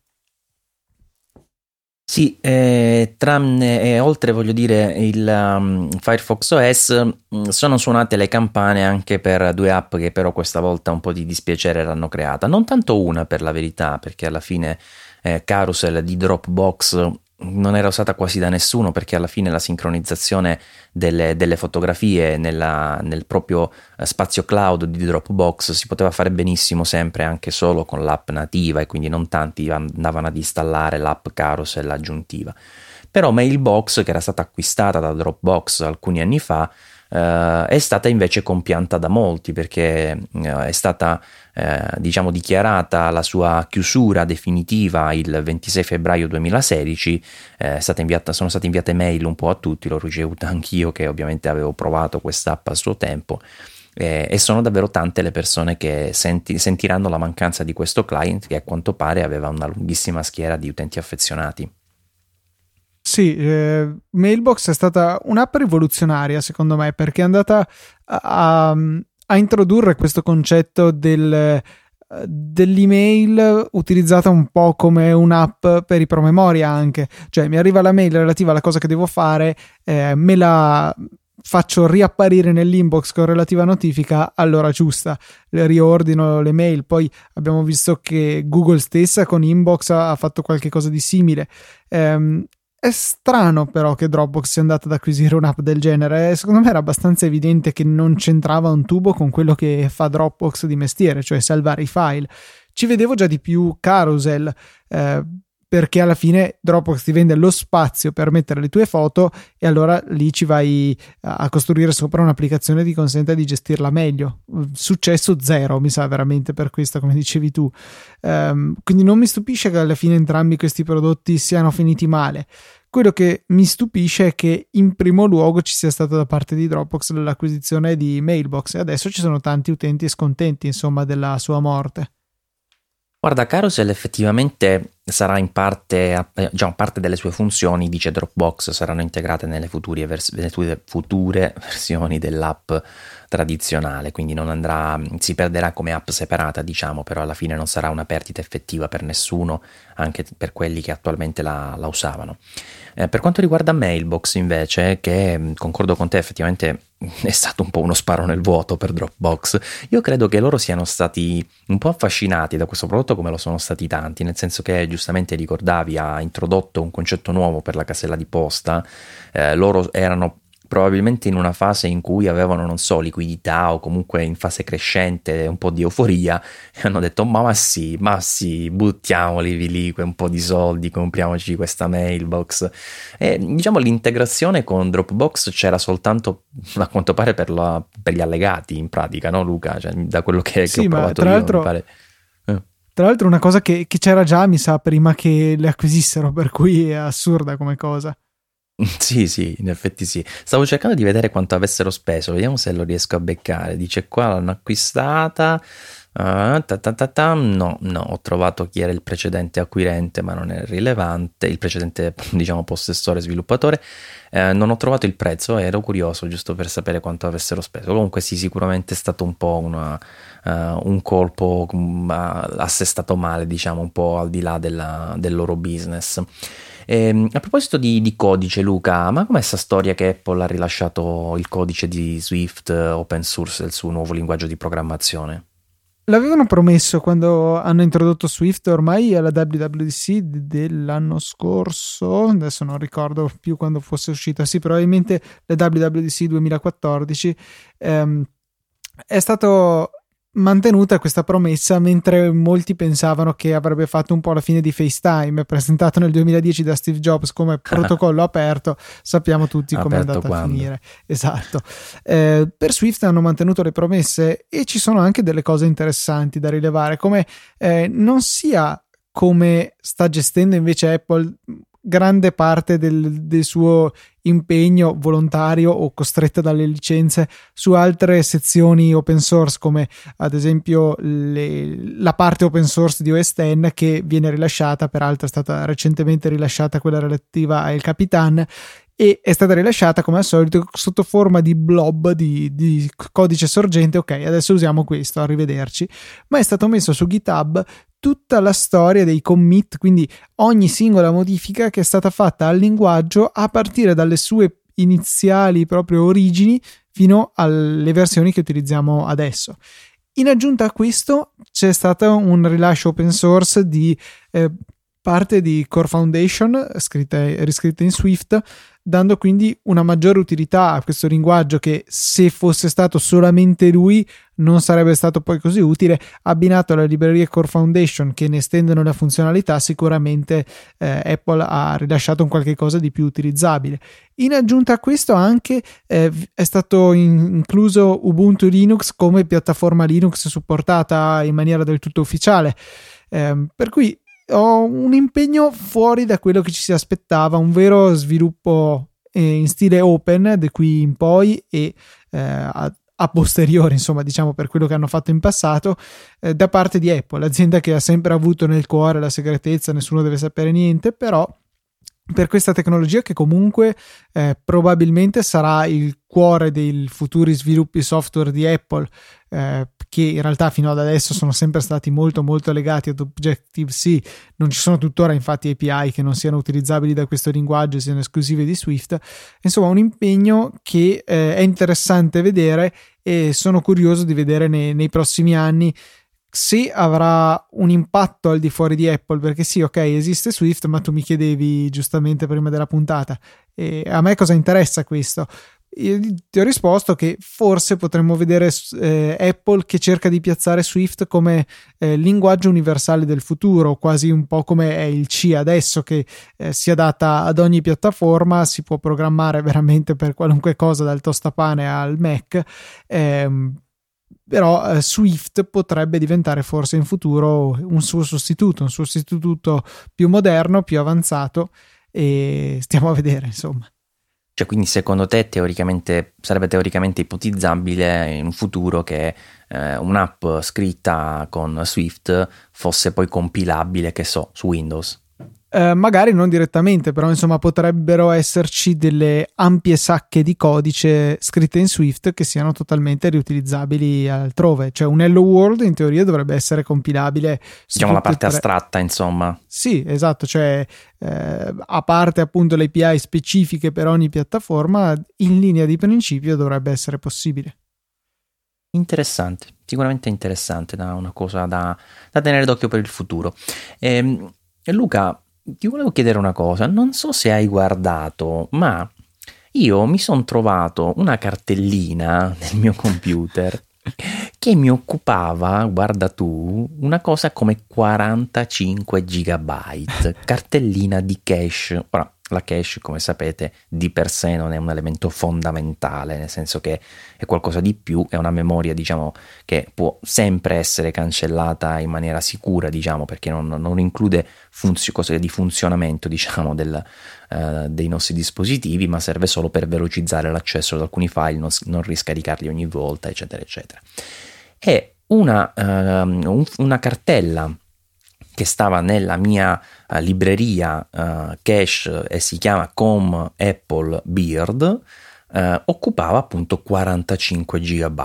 Sì, eh, tranne e oltre voglio dire il um, Firefox OS mm, sono suonate le campane anche per due app che però questa volta un po' di dispiacere l'hanno creata, non tanto una per la verità perché alla fine eh, Carousel di Dropbox non era usata quasi da nessuno perché alla fine la sincronizzazione delle, delle fotografie nella, nel proprio eh, spazio cloud di Dropbox si poteva fare benissimo sempre anche solo con l'app nativa e quindi non tanti andavano ad installare l'app Carousel aggiuntiva. Però Mailbox, che era stata acquistata da Dropbox alcuni anni fa, Uh, è stata invece compianta da molti perché uh, è stata uh, diciamo dichiarata la sua chiusura definitiva il 26 febbraio 2016 inviata, sono state inviate mail un po' a tutti l'ho ricevuta anch'io che ovviamente avevo provato quest'app a suo tempo. E sono davvero tante le persone che senti, sentiranno la mancanza di questo client che a quanto pare aveva una lunghissima schiera di utenti affezionati sì, eh, Mailbox è stata un'app rivoluzionaria secondo me perché è andata a, a introdurre questo concetto del, dell'email utilizzata un po' come un'app per i promemoria anche, cioè mi arriva la mail relativa alla cosa che devo fare, eh, me la faccio riapparire nell'inbox con relativa notifica all'ora giusta, riordino le mail, poi abbiamo visto che Google stessa con Inbox ha fatto qualche cosa di simile. Um, è strano però che Dropbox sia andata ad acquisire un'app del genere. Secondo me era abbastanza evidente che non c'entrava un tubo con quello che fa Dropbox di mestiere, cioè salvare i file. Ci vedevo già di più Carousel. Eh, perché alla fine Dropbox ti vende lo spazio per mettere le tue foto e allora lì ci vai a costruire sopra un'applicazione che ti consente di gestirla meglio. Successo zero, mi sa veramente per questo, come dicevi tu. Um, quindi non mi stupisce che alla fine entrambi questi prodotti siano finiti male. Quello che mi stupisce è che in primo luogo ci sia stata da parte di Dropbox l'acquisizione di Mailbox e adesso ci sono tanti utenti scontenti, insomma, della sua morte. Guarda, Carousel effettivamente sarà in parte, eh, già parte delle sue funzioni, dice Dropbox, saranno integrate nelle future, vers- future versioni dell'app tradizionale, quindi non andrà, si perderà come app separata, diciamo, però alla fine non sarà una perdita effettiva per nessuno, anche per quelli che attualmente la, la usavano. Eh, per quanto riguarda Mailbox invece, che concordo con te, effettivamente è stato un po' uno sparo nel vuoto per Dropbox. Io credo che loro siano stati un po' affascinati da questo prodotto come lo sono stati tanti, nel senso che giustamente ricordavi ha introdotto un concetto nuovo per la casella di posta, eh, loro erano probabilmente in una fase in cui avevano, non so, liquidità o comunque in fase crescente, un po' di euforia, e hanno detto: Ma, ma sì, ma sì, buttiamoli lì un po' di soldi, compriamoci questa mailbox. E diciamo l'integrazione con Dropbox c'era soltanto a quanto pare per, la, per gli allegati, in pratica, no, Luca? Cioè, da quello che, sì, che ho provato tra io, l'altro... pare. Tra l'altro, una cosa che, che c'era già, mi sa, prima che le acquisissero, per cui è assurda come cosa. Sì, sì, in effetti sì. Stavo cercando di vedere quanto avessero speso, vediamo se lo riesco a beccare. Dice qua l'hanno acquistata. Uh, ta ta ta no, no, ho trovato chi era il precedente acquirente, ma non è rilevante. Il precedente, diciamo, possessore sviluppatore. Uh, non ho trovato il prezzo, ero curioso giusto per sapere quanto avessero speso. Comunque, sì, sicuramente è stato un po' una, uh, un colpo uh, assestato male, diciamo, un po' al di là della, del loro business. Eh, a proposito di, di, codice, Luca, ma com'è questa storia che Apple ha rilasciato il codice di Swift eh, open source, il suo nuovo linguaggio di programmazione? L'avevano promesso quando hanno introdotto Swift ormai alla WWDC dell'anno scorso, adesso non ricordo più quando fosse uscita, sì, probabilmente la WWDC 2014. Ehm, è stato mantenuta questa promessa mentre molti pensavano che avrebbe fatto un po' la fine di FaceTime presentato nel 2010 da Steve Jobs come protocollo aperto sappiamo tutti come è andata quando? a finire esatto eh, per Swift hanno mantenuto le promesse e ci sono anche delle cose interessanti da rilevare come eh, non sia come sta gestendo invece Apple grande parte del, del, suo impegno volontario o costretta dalle licenze su altre sezioni open source come ad esempio le, la parte open source di OS X che viene rilasciata peraltro è stata recentemente rilasciata quella relativa al Capitan e è stata rilasciata come al solito sotto forma di blob di, di, codice sorgente. Ok adesso usiamo questo arrivederci ma è stato messo su github tutta la storia dei commit, quindi ogni singola modifica che è stata fatta al linguaggio a partire dalle sue iniziali proprio origini fino alle versioni che utilizziamo adesso. In aggiunta a questo c'è stato un rilascio open source di eh, parte di Core Foundation scritta, riscritta in Swift dando quindi una maggiore utilità a questo linguaggio che se fosse stato solamente lui non sarebbe stato poi così utile abbinato alle librerie Core Foundation che ne estendono la funzionalità sicuramente eh, Apple ha rilasciato un qualche cosa di più utilizzabile. In aggiunta a questo anche eh, è stato incluso Ubuntu Linux come piattaforma Linux supportata in maniera del tutto ufficiale. Eh, per cui ho un impegno fuori da quello che ci si aspettava, un vero sviluppo eh, in stile open da qui in poi e eh, a, a, posteriori, insomma, diciamo per quello che hanno fatto in passato, eh, da parte di Apple, l'azienda che ha sempre avuto nel cuore la segretezza, nessuno deve sapere niente, però per questa tecnologia che comunque eh, probabilmente sarà il cuore dei futuri sviluppi software di Apple eh, che in realtà fino ad adesso sono sempre stati molto molto legati ad Objective-C non ci sono tuttora infatti API che non siano utilizzabili da questo linguaggio siano esclusive di Swift insomma un impegno che eh, è interessante vedere e sono curioso di vedere nei, nei prossimi anni se avrà un impatto al di fuori di Apple, perché sì, ok, esiste Swift, ma tu mi chiedevi giustamente prima della puntata. E a me cosa interessa questo? Io ti ho risposto che forse potremmo vedere eh, Apple che cerca di piazzare Swift come eh, linguaggio universale del futuro, quasi un po' come è il C adesso che eh, si adatta ad ogni piattaforma, si può programmare veramente per qualunque cosa dal tostapane al Mac. Ehm, però eh, Swift potrebbe diventare forse in futuro un suo sostituto, un sostituto più moderno, più avanzato e stiamo a vedere insomma. Cioè, quindi secondo te teoricamente sarebbe teoricamente ipotizzabile in un futuro che eh, un'app scritta con Swift fosse poi compilabile, che so, su Windows? Eh, magari non direttamente, però insomma potrebbero esserci delle ampie sacche di codice scritte in Swift che siano totalmente riutilizzabili altrove. Cioè un Hello World in teoria dovrebbe essere compilabile. Diciamo la parte astratta, insomma. Sì, esatto, cioè eh, a parte appunto le API specifiche per ogni piattaforma, in linea di principio dovrebbe essere possibile. Interessante, sicuramente interessante, da una cosa da, da tenere d'occhio per il futuro. Ehm, Luca, ti volevo chiedere una cosa, non so se hai guardato, ma io mi sono trovato una cartellina nel mio computer che mi occupava, guarda tu, una cosa come 45 gigabyte, cartellina di cache. Ora, la cache, come sapete, di per sé non è un elemento fondamentale, nel senso che è qualcosa di più, è una memoria, diciamo, che può sempre essere cancellata in maniera sicura, diciamo, perché non, non include funzio, cose di funzionamento, diciamo, del, uh, dei nostri dispositivi, ma serve solo per velocizzare l'accesso ad alcuni file, non, non riscaricarli ogni volta, eccetera, eccetera. È una, uh, una cartella che stava nella mia uh, libreria uh, cache e si chiama Com Apple Beard eh, occupava appunto 45 GB.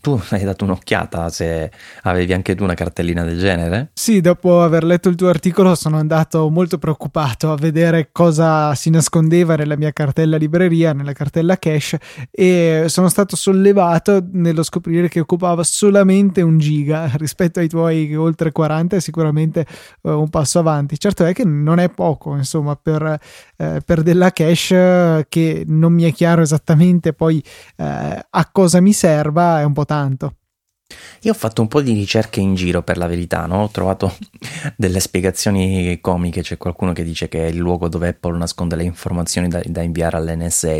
Tu hai dato un'occhiata se avevi anche tu una cartellina del genere? Sì, dopo aver letto il tuo articolo sono andato molto preoccupato a vedere cosa si nascondeva nella mia cartella libreria, nella cartella cache e sono stato sollevato nello scoprire che occupava solamente un giga rispetto ai tuoi oltre 40 è sicuramente uh, un passo avanti. Certo è che non è poco, insomma, per, uh, per della cache che non mi è chiaro esattamente poi eh, a cosa mi serva è un po' tanto. Io ho fatto un po' di ricerche in giro per la verità, no? ho trovato delle spiegazioni comiche, c'è qualcuno che dice che è il luogo dove Apple nasconde le informazioni da, da inviare all'NSA,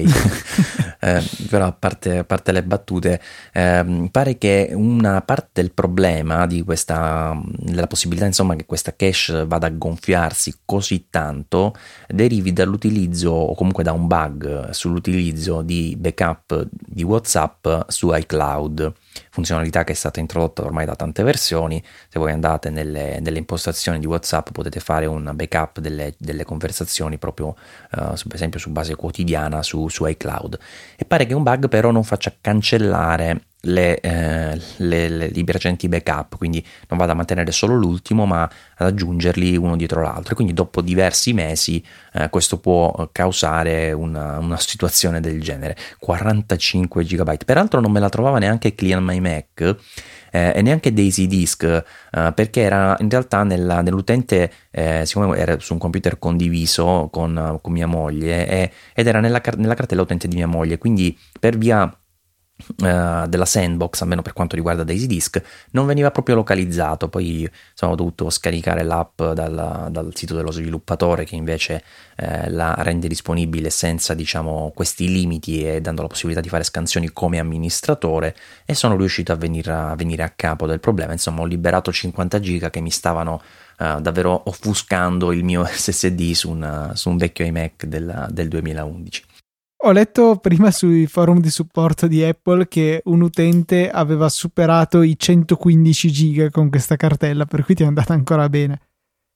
eh, però a parte, a parte, le battute, eh, pare che una parte del problema questa, della possibilità insomma che questa cache vada a gonfiarsi così tanto derivi dall'utilizzo o comunque da un bug sull'utilizzo di backup di WhatsApp su iCloud funzionalità che è stata introdotta ormai da tante versioni. Se voi andate nelle, nelle impostazioni di WhatsApp potete fare un backup delle, delle conversazioni proprio, uh, per esempio, su base quotidiana su, su iCloud. E pare che un bug però non faccia cancellare le, eh, le, le, i precedenti backup, quindi non vado a mantenere solo l'ultimo, ma ad aggiungerli uno dietro l'altro. E quindi dopo diversi mesi eh, questo può causare una, una, situazione del genere. 45 GB. Peraltro non me la trovava neanche Clean My Mac. Eh, e neanche Daisy Disk eh, perché era in realtà nella, nell'utente eh, siccome era su un computer condiviso con, con mia moglie ed era nella, nella cartella utente di mia moglie quindi per via della sandbox, almeno per quanto riguarda Daisy Disk, non veniva proprio localizzato. Poi ho dovuto scaricare l'app dal, dal sito dello sviluppatore che invece eh, la rende disponibile senza diciamo, questi limiti e dando la possibilità di fare scansioni come amministratore e sono riuscito a venire a, venire a capo del problema. Insomma, ho liberato 50 giga che mi stavano uh, davvero offuscando il mio SSD su, una, su un vecchio iMac del, del 2011. Ho letto prima sui forum di supporto di Apple che un utente aveva superato i 115 giga con questa cartella, per cui ti è andata ancora bene.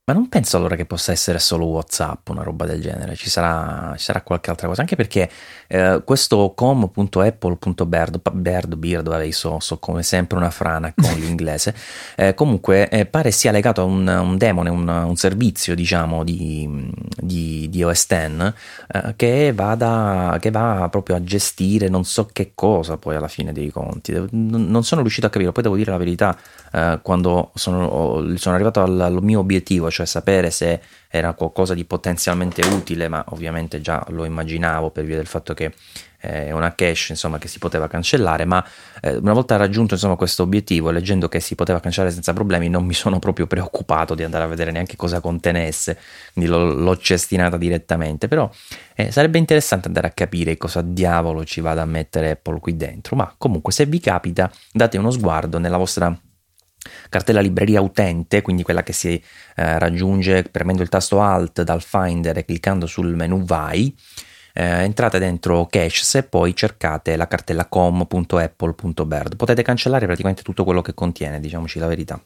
Ma non penso allora che possa essere solo WhatsApp, una roba del genere, ci sarà, ci sarà qualche altra cosa, anche perché eh, questo com.apple.bird, bird, bird, vabbè, so, so, come sempre una frana con l'inglese, eh, comunque eh, pare sia legato a un, un demone, un, un, servizio diciamo di, di, di OS X eh, che, vada, che va proprio a gestire non so che cosa poi alla fine dei conti, non sono riuscito a capire, poi devo dire la verità, eh, quando sono, sono arrivato al, al mio obiettivo, cioè sapere se era qualcosa di potenzialmente utile, ma ovviamente già lo immaginavo per via del fatto che eh, è una cache insomma, che si poteva cancellare, ma eh, una volta raggiunto insomma, questo obiettivo, leggendo che si poteva cancellare senza problemi, non mi sono proprio preoccupato di andare a vedere neanche cosa contenesse, quindi l'ho, l'ho cestinata direttamente, però eh, sarebbe interessante andare a capire cosa diavolo ci vada a mettere Apple qui dentro, ma comunque se vi capita date uno sguardo nella vostra cartella libreria utente, quindi quella che si eh, raggiunge premendo il tasto Alt dal Finder e cliccando sul menu Vai, eh, entrate dentro Caches e poi cercate la cartella com.apple.bird. Potete cancellare praticamente tutto quello che contiene, diciamoci la verità.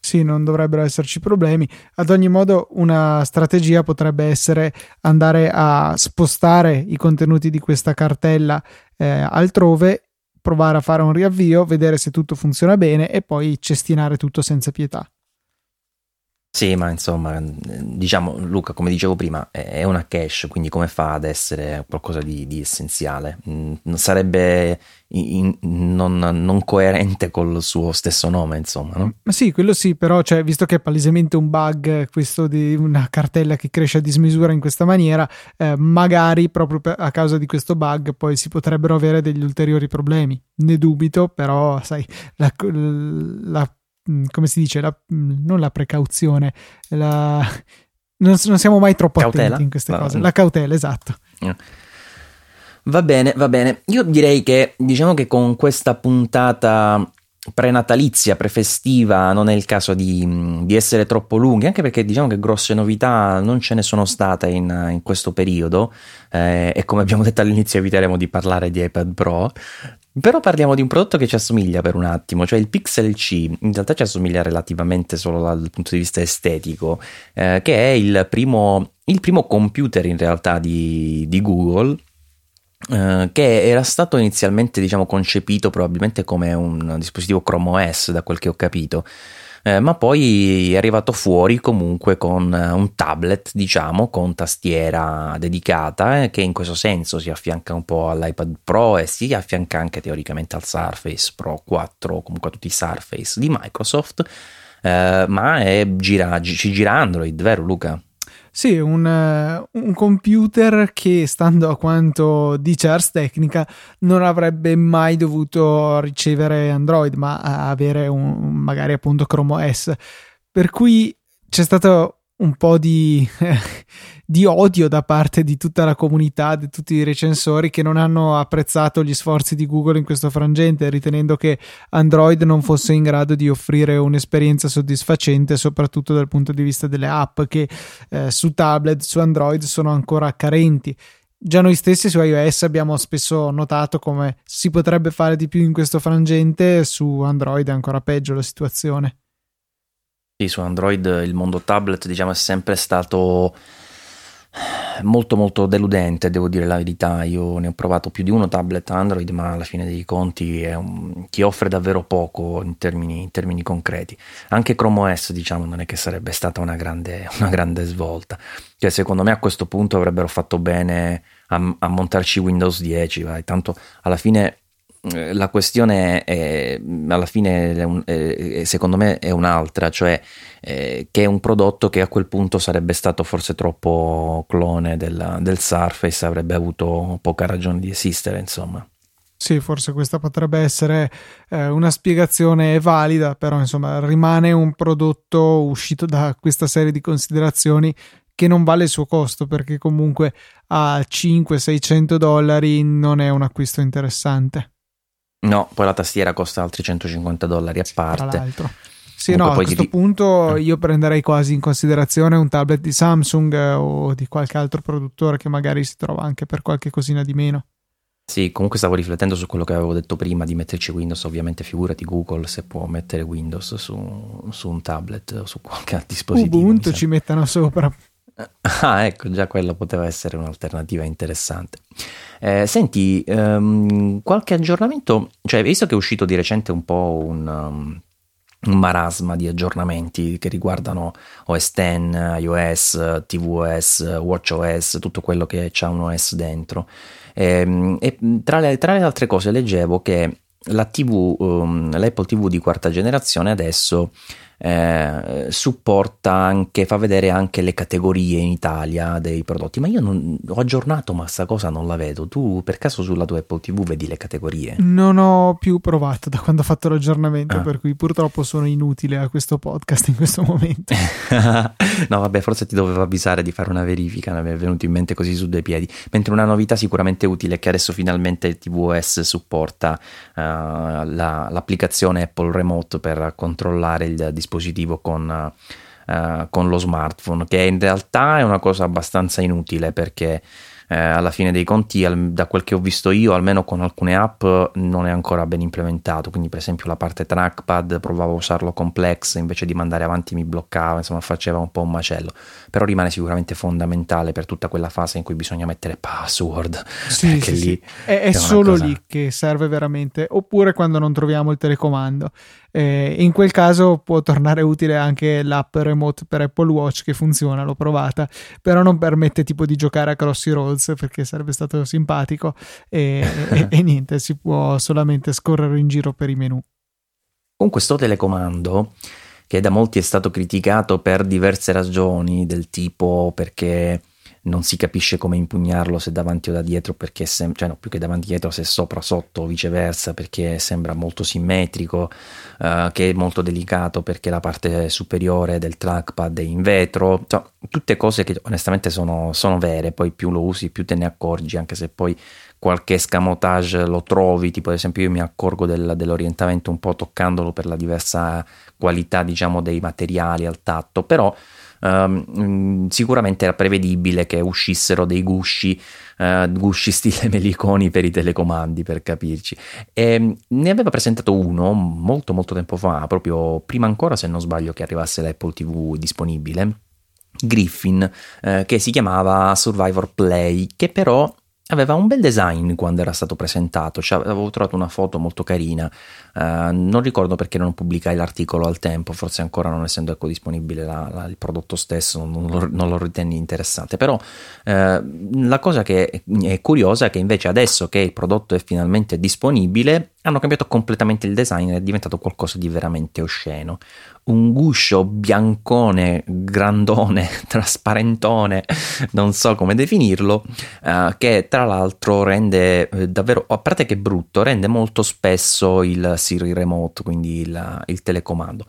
Sì, non dovrebbero esserci problemi. Ad ogni modo, una strategia potrebbe essere andare a spostare i contenuti di questa cartella eh, altrove provare a fare un riavvio, vedere se tutto funziona bene e poi cestinare tutto senza pietà. Sì, ma insomma, diciamo, Luca, come dicevo prima, è una cache, quindi come fa ad essere qualcosa di, di essenziale? Mm, sarebbe in, non, non, coerente col suo stesso nome, insomma, no? Ma sì, quello sì, però, cioè, visto che è palesemente un bug questo di una cartella che cresce a dismisura in questa maniera, eh, magari proprio a causa di questo bug poi si potrebbero avere degli ulteriori problemi. Ne dubito, però, sai, la, la Mm, come si dice, la, mm, non la precauzione, la, non, non, siamo mai troppo cautela? attenti in queste no. cose. La cautela, esatto. Eh. Va bene, va bene. Io direi che diciamo che con questa puntata prenatalizia, prefestiva, non è il caso di, di, essere troppo lunghi, anche perché diciamo che grosse novità non ce ne sono state in, in questo periodo eh, e come abbiamo detto all'inizio eviteremo di parlare di iPad Pro, però parliamo di un prodotto che ci assomiglia per un attimo, cioè il Pixel C, in realtà ci assomiglia relativamente solo dal punto di vista estetico, eh, che è il primo, il primo, computer in realtà di, di Google, eh, che era stato inizialmente diciamo, concepito probabilmente come un dispositivo Chrome OS, da quel che ho capito eh, ma poi è arrivato fuori comunque con eh, un tablet, diciamo, con tastiera dedicata, eh, che in questo senso si affianca un po' all'iPad Pro e si affianca anche teoricamente al Surface Pro 4, comunque a tutti i Surface di Microsoft, eh, ma è, gira, ci gira Android, vero Luca? Sì, un, uh, un, computer che, stando a quanto dice Ars Technica, non avrebbe mai dovuto ricevere Android, ma avere un, magari appunto Chrome OS. Per cui c'è stato un po' di, di, odio da parte di tutta la comunità, di tutti i recensori che non hanno apprezzato gli sforzi di Google in questo frangente, ritenendo che Android non fosse in grado di offrire un'esperienza soddisfacente, soprattutto dal punto di vista delle app che eh, su tablet, su Android sono ancora carenti. Già noi stessi su iOS abbiamo spesso notato come si potrebbe fare di più in questo frangente, su Android è ancora peggio la situazione. Sì, su Android il mondo tablet diciamo è sempre stato molto molto deludente, devo dire la verità. Io ne ho provato più di uno tablet Android, ma alla fine dei conti un, ti offre davvero poco in termini, in termini, concreti. Anche Chrome OS, diciamo, non è che sarebbe stata una grande, una grande svolta. Cioè, secondo me a questo punto avrebbero fatto bene a, a montarci Windows 10, vai. tanto alla fine la questione è, alla fine è, secondo me è un'altra, cioè eh, che è un prodotto che a quel punto sarebbe stato forse troppo clone del, del Surface, avrebbe avuto poca ragione di esistere, insomma. Sì, forse questa potrebbe essere eh, una spiegazione valida, però insomma rimane un prodotto uscito da questa serie di considerazioni che non vale il suo costo perché comunque a 500-600 dollari non è un acquisto interessante. No, poi la tastiera costa altri 150 dollari a parte. Tra l'altro. Sì, Comunque no, a questo ti... punto eh. io prenderei quasi in considerazione un tablet di Samsung eh, o di qualche altro produttore che magari si trova anche per qualche cosina di meno. Sì, comunque stavo riflettendo su quello che avevo detto prima di metterci Windows, ovviamente figurati Google se può mettere Windows su, su un tablet o su qualche dispositivo. Ubuntu ci mettano sopra. Ah, ecco, già quello poteva essere un'alternativa interessante. Eh, senti, um, qualche aggiornamento, cioè, visto che è uscito di recente un po' un, um, un marasma di aggiornamenti che riguardano OS X, iOS, tvOS, watchOS, tutto quello che ha un OS dentro. Eh, e tra le, tra le, altre cose leggevo che la TV, um, l'Apple TV di quarta generazione adesso eh, supporta anche, fa vedere anche le categorie in Italia dei prodotti, ma io non, ho aggiornato ma sta cosa non la vedo. Tu per caso sulla tua Apple TV vedi le categorie? Non ho più provato da quando ho fatto l'aggiornamento, ah. per cui purtroppo sono inutile a questo podcast in questo momento. no, vabbè, forse ti dovevo avvisare di fare una verifica, mi è venuto in mente così su due piedi. Mentre una novità sicuramente utile è che adesso finalmente il TVOS supporta uh, la, l'applicazione Apple Remote per controllare il dispositivo dispositivo con, uh, con lo smartphone, che in realtà è una cosa abbastanza inutile perché eh, alla fine dei conti, al, da quel che ho visto io, almeno con alcune app non è ancora ben implementato. Quindi, per esempio, la parte trackpad provavo a usarlo complex invece di mandare avanti mi bloccava, insomma, faceva un po' un macello. Però rimane sicuramente fondamentale per tutta quella fase in cui bisogna mettere password. Sì, sì, lì sì. È, è, è solo cosa... lì che serve veramente, oppure quando non troviamo il telecomando. Eh, in quel caso può tornare utile anche l'app remote per Apple Watch che funziona, l'ho provata, però non permette tipo di giocare a Crossy Roads perché sarebbe stato simpatico e, e, e niente, si può solamente scorrere in giro per i menu. Con questo telecomando che da molti è stato criticato per diverse ragioni, del tipo perché non si capisce come impugnarlo se davanti o da dietro perché sem- cioè no, più che davanti dietro se sopra sotto o viceversa perché sembra molto simmetrico uh, che è molto delicato perché la parte superiore del trackpad è in vetro. Cioè, tutte cose che onestamente sono, sono vere poi più lo usi più te ne accorgi anche se poi qualche escamotage lo trovi, tipo ad esempio io mi accorgo del, dell'orientamento un po' toccandolo per la diversa qualità diciamo dei materiali al tatto, però Um, sicuramente era prevedibile che uscissero dei gusci, uh, gusci stile meliconi per i telecomandi, per capirci. E ne aveva presentato uno molto molto tempo fa, proprio prima ancora, se non sbaglio, che arrivasse l'Apple TV disponibile. Griffin, eh, che si chiamava Survivor Play, che però Aveva un bel design quando era stato presentato, cioè, avevo trovato una foto molto carina, uh, non ricordo perché non pubblicai l'articolo al tempo, forse ancora non essendo ecco, disponibile la, la, il prodotto stesso non lo, non lo ritenni interessante, però uh, la cosa che è curiosa è che invece adesso che il prodotto è finalmente disponibile hanno cambiato completamente il design, è diventato qualcosa di veramente osceno un guscio biancone, grandone, trasparentone, non so come definirlo, uh, che tra l'altro rende eh, davvero, a parte che è brutto, rende molto spesso il Siri Remote, quindi il, il telecomando.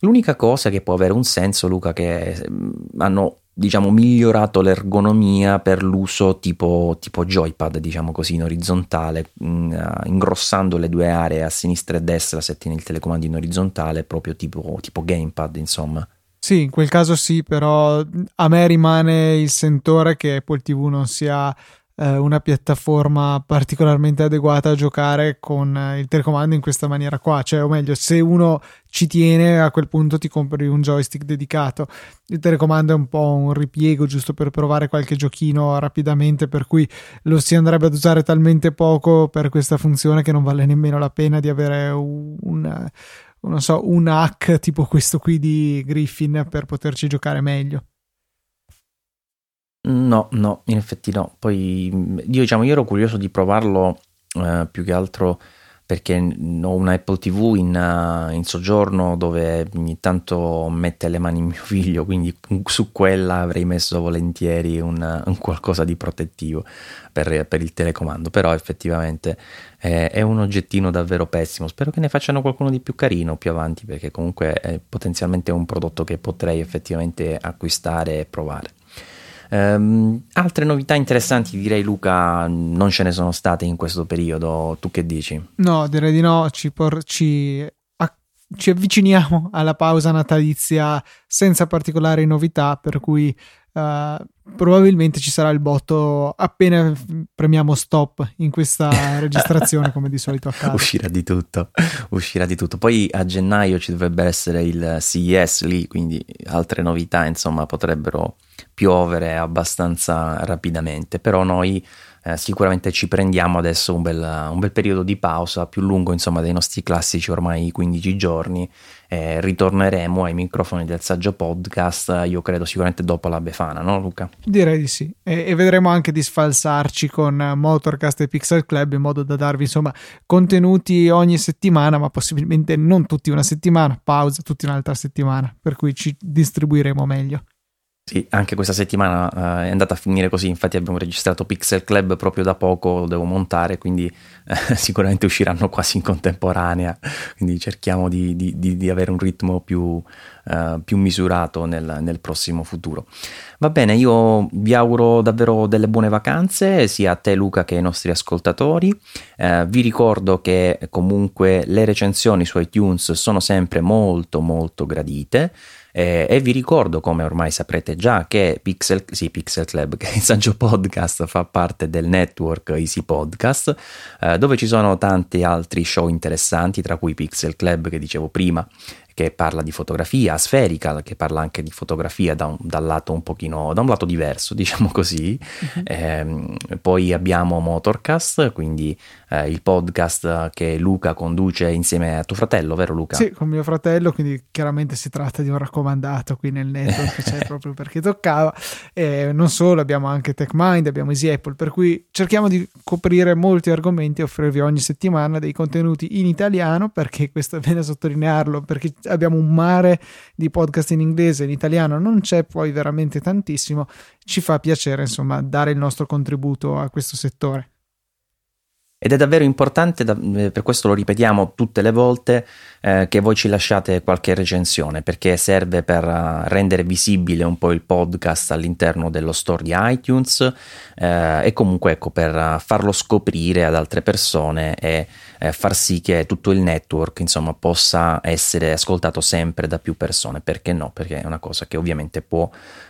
L'unica cosa che può avere un senso, Luca, che mm, hanno diciamo migliorato l'ergonomia per l'uso tipo, tipo joypad diciamo così in orizzontale mm, ingrossando le due aree a sinistra e destra se tieni il telecomando in orizzontale proprio tipo, tipo gamepad insomma. Sì, in quel caso sì, però a me rimane il sentore che Apple TV non sia eh, una piattaforma particolarmente adeguata a giocare con eh, il telecomando in questa maniera qua, cioè o meglio se uno ci tiene a quel punto ti compri un joystick dedicato, il telecomando è un po' un ripiego giusto per provare qualche giochino rapidamente per cui lo si andrebbe ad usare talmente poco per questa funzione che non vale nemmeno la pena di avere un, un non so, un hack tipo questo qui di Griffin per poterci giocare meglio. No, no, in effetti no. Poi io diciamo, io ero curioso di provarlo eh, più che altro perché ho una Apple TV in, uh, in, soggiorno dove ogni tanto mette le mani mio figlio, quindi su quella avrei messo volentieri un, un qualcosa di protettivo per, per, il telecomando, però effettivamente eh, è un oggettino davvero pessimo. Spero che ne facciano qualcuno di più carino più avanti perché comunque è potenzialmente un prodotto che potrei effettivamente acquistare e provare. Um, altre novità interessanti, direi Luca, non ce ne sono state in questo periodo. Tu che dici? No, direi di no. Ci, por- ci, ci avviciniamo alla pausa natalizia senza particolari novità, per cui Uh, probabilmente ci sarà il botto appena premiamo stop in questa registrazione come di solito accade uscirà di tutto uscirà di tutto poi a gennaio ci dovrebbe essere il CES lì quindi altre novità insomma potrebbero piovere abbastanza rapidamente, però noi eh, sicuramente ci prendiamo adesso un bel, un bel, periodo di pausa più lungo insomma dei nostri classici ormai 15 giorni eh, ritorneremo ai microfoni del saggio podcast io credo sicuramente dopo la Befana no Luca? direi di sì e, e vedremo anche di sfalsarci con Motorcast e Pixel Club in modo da darvi insomma contenuti ogni settimana ma possibilmente non tutti una settimana pausa tutti un'altra settimana per cui ci distribuiremo meglio sì, anche questa settimana uh, è andata a finire così, infatti abbiamo registrato Pixel Club proprio da poco, lo devo montare, quindi uh, sicuramente usciranno quasi in contemporanea, quindi cerchiamo di, di, di, di avere un ritmo più, uh, più misurato nel, nel, prossimo futuro. Va bene, io vi auguro davvero delle buone vacanze, sia a te Luca che ai nostri ascoltatori. vi ricordo che comunque le recensioni su iTunes sono sempre molto molto gradite. Eh, e vi ricordo, come ormai saprete già, che Pixel, sì, Pixel Club, che il Saggio Podcast fa parte del network Easy Podcast, eh, dove ci sono tanti altri show interessanti, tra cui Pixel Club che dicevo prima, che parla di fotografia, Spherical che parla anche di fotografia da un, dal lato un pochino, da un lato diverso, diciamo così. Uh-huh. Eh, poi abbiamo Motorcast, quindi eh, il podcast che Luca conduce insieme a tuo fratello, vero Luca? Sì, con mio fratello, quindi chiaramente si tratta di un raccomandato qui nel network, c'è proprio perché toccava. E non solo, abbiamo anche TechMind, abbiamo Easy Apple, per cui cerchiamo di coprire molti argomenti e offrirvi ogni settimana dei contenuti in italiano, perché questo è bene sottolinearlo, perché abbiamo un mare di podcast in inglese, in italiano non c'è poi veramente tantissimo, ci fa piacere insomma dare il nostro contributo a questo settore. Ed è davvero importante, eh, per questo lo ripetiamo tutte le volte, eh, che voi ci lasciate qualche recensione, perché serve per uh, rendere visibile un po' il podcast all'interno dello store di iTunes eh, e comunque ecco, per uh, farlo scoprire ad altre persone e eh, far sì che tutto il network insomma, possa essere ascoltato sempre da più persone. Perché no? Perché è una cosa che ovviamente può,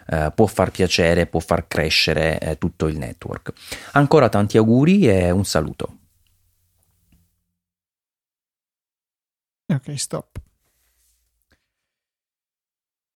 eh, può far piacere, può far crescere eh, tutto il network. Ancora tanti auguri e un saluto. Ok, stop.